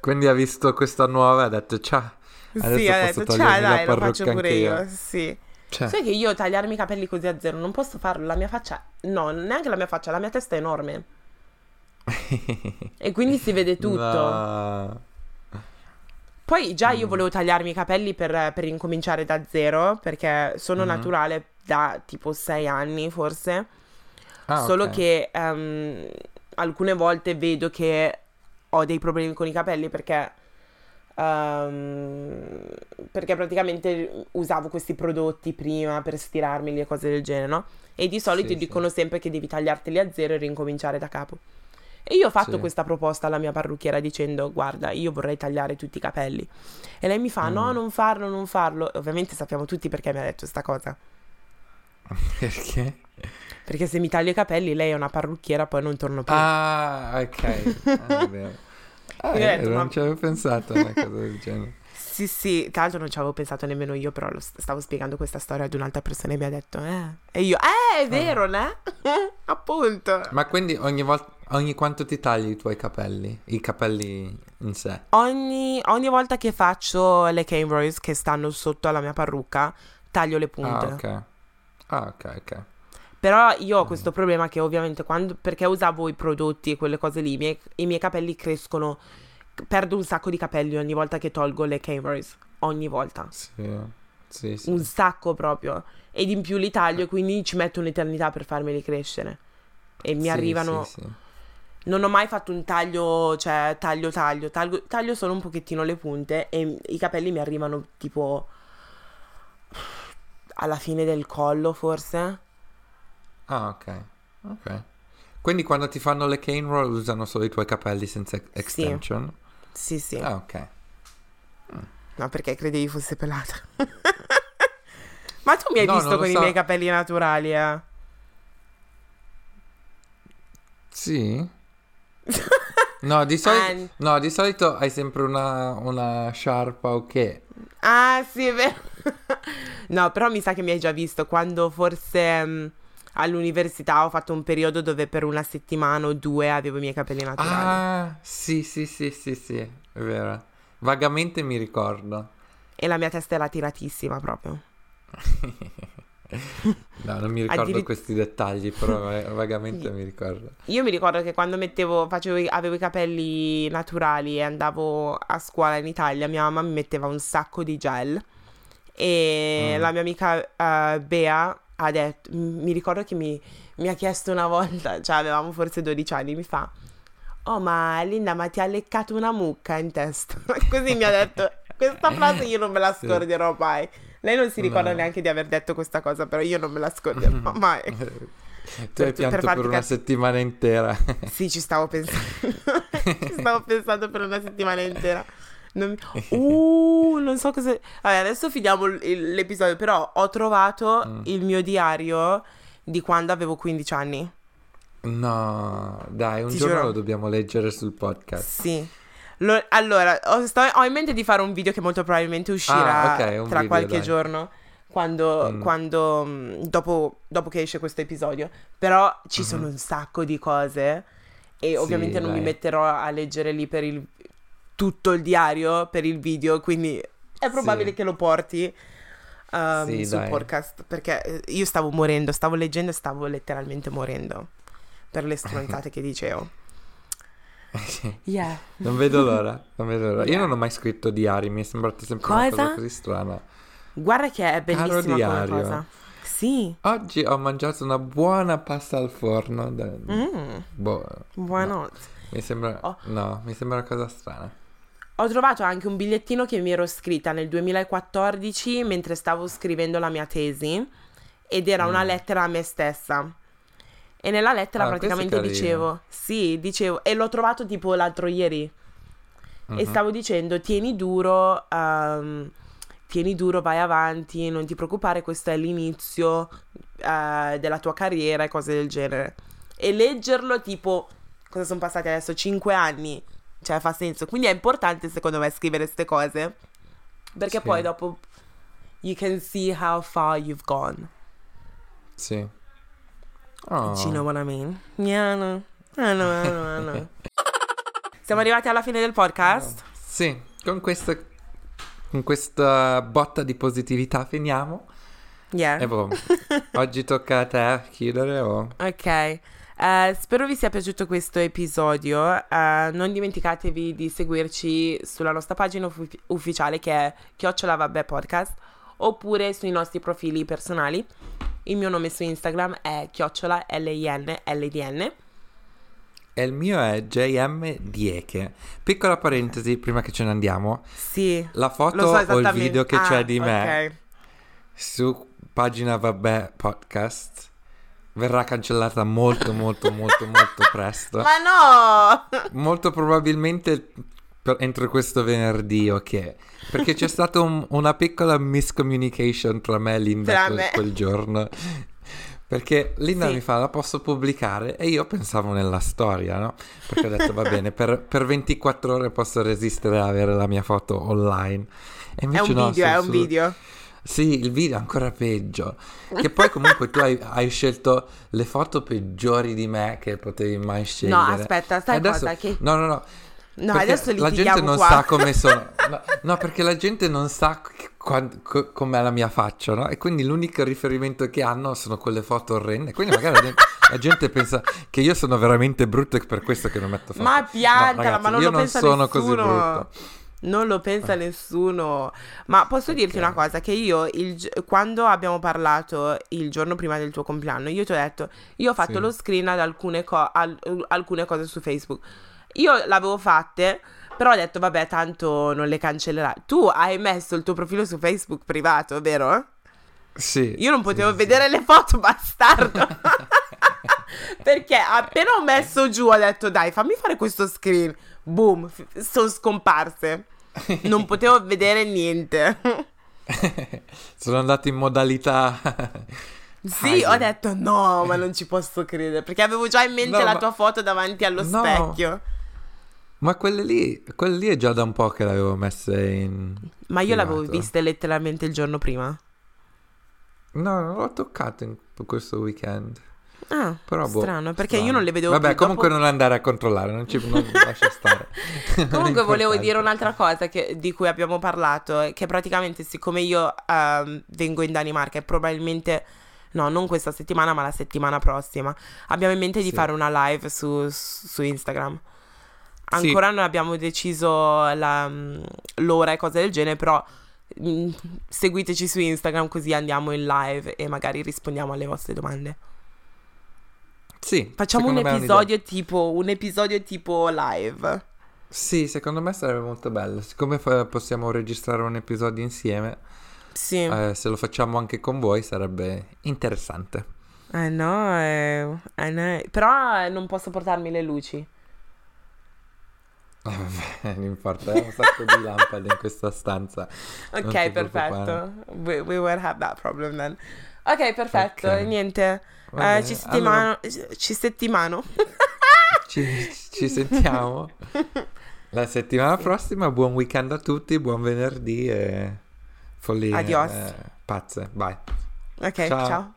quindi ha visto questa nuova e ha detto ciao. Adesso sì, ha detto, la dai, lo faccio pure io. io." Sì. Cioè, Sai che io tagliarmi i capelli così a zero non posso farlo, la mia faccia, no, neanche la mia faccia, la mia testa è enorme. E quindi si vede tutto. No. Poi già io Mm. volevo tagliarmi i capelli per, per incominciare da zero, perché sono Mhm. naturale da tipo sei anni forse. Ah, Solo ok. che ehm, alcune volte vedo che ho dei problemi con i capelli perché, ehm, perché praticamente usavo questi prodotti prima per stirarmeli e cose del genere, no? E di solito Sì, sì. dicono sempre che devi tagliarteli a zero e rincominciare da capo. E io ho fatto Sì. questa proposta alla mia parrucchiera dicendo guarda, io vorrei tagliare tutti i capelli. E lei mi fa no, Mm. non farlo, non farlo. E ovviamente sappiamo tutti perché mi ha detto questa cosa. Perché? Perché se mi taglio i capelli lei è una parrucchiera, poi non torno più. Ah, ok. Ah. Ah, detto, ma- non ci avevo pensato a una cosa del genere. Sì, sì, tra l'altro non ci avevo pensato nemmeno io, però stavo spiegando questa storia ad un'altra persona e mi ha detto, eh. E io, eh, è vero, né? Appunto. Ma quindi ogni volta, ogni quanto ti tagli i tuoi capelli? I capelli in sé? Ogni, ogni volta che faccio le cane rows che stanno sotto alla mia parrucca, taglio le punte. Ah, ok. Ah, ok, ok. Però io ho questo problema che ovviamente quando, perché usavo i prodotti e quelle cose lì, i miei, i miei capelli crescono, perdo un sacco di capelli ogni volta che tolgo le cane rows. Ogni volta. Sì, sì, sì. Un sacco proprio. Ed in più li taglio quindi ci metto un'eternità per farmeli crescere. E mi Sì, arrivano... sì, sì. Non ho mai fatto un taglio, cioè taglio, taglio, taglio, taglio solo un pochettino le punte e i capelli mi arrivano tipo alla fine del collo forse. Ah, ok. Ok. Quindi quando ti fanno le cane roll usano solo i tuoi capelli senza extension? Sì, sì. Ah, ok. No, perché credevi fosse pelata. Ma tu mi hai No, visto con so. i miei capelli naturali, eh? Sì? No, di solito, Ah, no, di solito hai sempre una, una sciarpa o che? Ah, sì, è vero. no, però mi sa che mi hai già visto quando forse mm, all'università ho fatto un periodo dove per una settimana o due avevo i miei capelli naturali. Ah, sì, sì, sì, sì, sì, è vero. Vagamente mi ricordo. E la mia testa era tiratissima proprio. No, non mi ricordo Addirit- questi dettagli, però eh, vagamente mi ricordo. Io mi ricordo che quando mettevo, facevo, avevo i capelli naturali e andavo a scuola in Italia, mia mamma mi metteva un sacco di gel e Mm. la mia amica eh, Bea ha detto, mi ricordo che mi, mi ha chiesto una volta, cioè avevamo forse 12 anni, mi fa, oh ma Linda ma ti ha leccato una mucca in testa, così mi ha detto, questa frase io non me la scorderò mai. Lei non si ricorda No. neanche di aver detto questa cosa, però io non me la scorderò mai. Tu Per- hai per pianto per, farti una cap- settimana intera. Sì, ci stavo pensando. ci stavo pensando per una settimana intera. Non mi- Uh, non so cosa. Vabbè, adesso finiamo il- l'episodio. Però ho trovato Mm. il mio diario di quando avevo 15 anni. No, dai, un Ti giorno giuro. lo dobbiamo leggere sul podcast. Sì. Lo- allora, ho, sto- ho in mente di fare un video che molto probabilmente uscirà Ah, ok, un tra video, qualche dai. giorno. Quando, Mm. quando, mm, dopo, dopo che esce questo episodio. Però ci Mhm. sono un sacco di cose. E Sì, ovviamente non mi dai. metterò a leggere lì per il, tutto il diario per il video. Quindi è probabile Sì. che lo porti um, Sì, sul dai. podcast. Perché eh, io stavo morendo, stavo leggendo e stavo letteralmente morendo per le stronzate che dicevo. Yeah. Non vedo l'ora, non vedo l'ora. Io Yeah. non ho mai scritto diari, mi è sembrato sempre una Cosa? cosa così strana. Guarda che è bellissima diario. cosa. Sì. Oggi ho mangiato una buona pasta al forno. da- Mm, boh, why no, not? mi sembra... Oh. No, mi sembra una cosa strana. Ho trovato anche un bigliettino che mi ero scritta nel 2014 mentre stavo scrivendo la mia tesi ed era una Mm. lettera a me stessa. E nella lettera Ah, praticamente dicevo, sì, dicevo, e l'ho trovato tipo l'altro ieri. E Mhm. stavo dicendo, tieni duro, ehm, tieni duro, vai avanti, non ti preoccupare, questo è l'inizio eh, della tua carriera e cose del genere. E leggerlo tipo, cosa sono passati adesso? Cinque anni, cioè fa senso. Quindi è importante secondo me scrivere queste cose, perché Sì. poi dopo you can see how far you've gone. Sì. Oh. Do you know what I mean? Yeah, no. I know, I know, I know. Siamo arrivati alla fine del podcast? Sì, con questa, con questa botta di positività finiamo. Yeah. E boh, oggi tocca a te chiudere o... Ok, eh, spero vi sia piaciuto questo episodio. Eh, non dimenticatevi di seguirci sulla nostra pagina uffi- ufficiale che è Chiocciola Vabbè Podcast oppure sui nostri profili personali. Il mio nome su Instagram è Chiocciola L-I-N LDN. E il mio è JM Dieche. Piccola parentesi prima che ce ne andiamo. Sì, La foto so o il video che Ah, c'è di me ok. su pagina Vabbè Podcast verrà cancellata molto, molto, molto, molto presto. Ma no! Molto probabilmente per- entro questo venerdì, ok? Perché c'è stata un- una piccola miscommunication tra me e Linda Tra quel, me. quel giorno. Perché Linda Sì. mi fa, la posso pubblicare? E io pensavo nella storia, no? Perché ho detto, va bene, per, per 24 ore posso resistere ad avere la mia foto online. E È invece un no, video, è un sul- video. Sì, il video è ancora peggio. Che poi comunque tu hai, hai scelto le foto peggiori di me che potevi mai scegliere. No, aspetta, sai Adesso- cosa? Che... No, no, no. No, perché adesso la gente non qua. sa come sono. No, no, perché la gente non sa qua- co- com'è la mia faccia, no? E quindi l'unico riferimento che hanno sono quelle foto orrende. Quindi magari la gente, la gente pensa che io sono veramente brutto e per questo che non metto foto. Ma No, piantala, ragazzi, ma non io lo non pensa sono così brutto. Non lo pensa nessuno. Ma posso dirti Ok. una cosa? Che io, il quando abbiamo parlato il giorno prima del tuo compleanno, io ti ho detto, io ho fatto Sì. lo screen ad alcune, co- al- alcune cose su Facebook. Io l'avevo fatte, però ho detto, vabbè, tanto non le cancellerai. Tu hai messo il tuo profilo su Facebook privato, vero? Sì. Io non sì, potevo sì, vedere le foto, bastardo. Perché appena ho messo giù ho detto dai fammi fare questo screen. Boom, sono scomparse. Non potevo vedere niente. Sono andato in modalità. Sì, ho detto no, ma non ci posso credere. Perché avevo già in mente No, la ma- tua foto davanti allo No. specchio. Ma quelle lì, quelle lì è già da un po' che le avevo messe in. Ma io l'avevo privato. viste letteralmente il giorno prima. No, non l'ho toccato in questo weekend. Ah, Però boh, strano, perché strano. io non le vedevo Vabbè, più. comunque Dopo- non andare a controllare, non ci non lascia stare. Comunque volevo dire un'altra cosa che- di cui abbiamo parlato, è che praticamente siccome io ehm, vengo in Danimarca e probabilmente, no, non questa settimana, ma la settimana prossima, abbiamo in mente di Sì. fare una live su, su Instagram. Sì. Ancora non abbiamo deciso la- l'ora e cose del genere, però mm, seguiteci su Instagram così andiamo in live e magari rispondiamo alle vostre domande. Sì, Facciamo un episodio tipo, un episodio tipo live. Sì, secondo me sarebbe molto bello. Siccome fa- possiamo registrare un episodio insieme, Sì. eh, se lo facciamo anche con voi sarebbe interessante. Eh no, eh, eh no, però non posso portarmi le luci. Vabbè, non importa, è un sacco di lampade in questa stanza. Ok, perfetto. We, we won't have that problem then. Ok, perfetto. Ok. Niente. Vabbè, uh, eh, ci settimano. Allora... Ci settimano. ci, ci, sentiamo. La settimana sì. prossima, buon weekend a tutti, buon venerdì e follia. Adios. Eh, pazze, bye. Ok, ciao. ciao.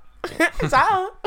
ciao.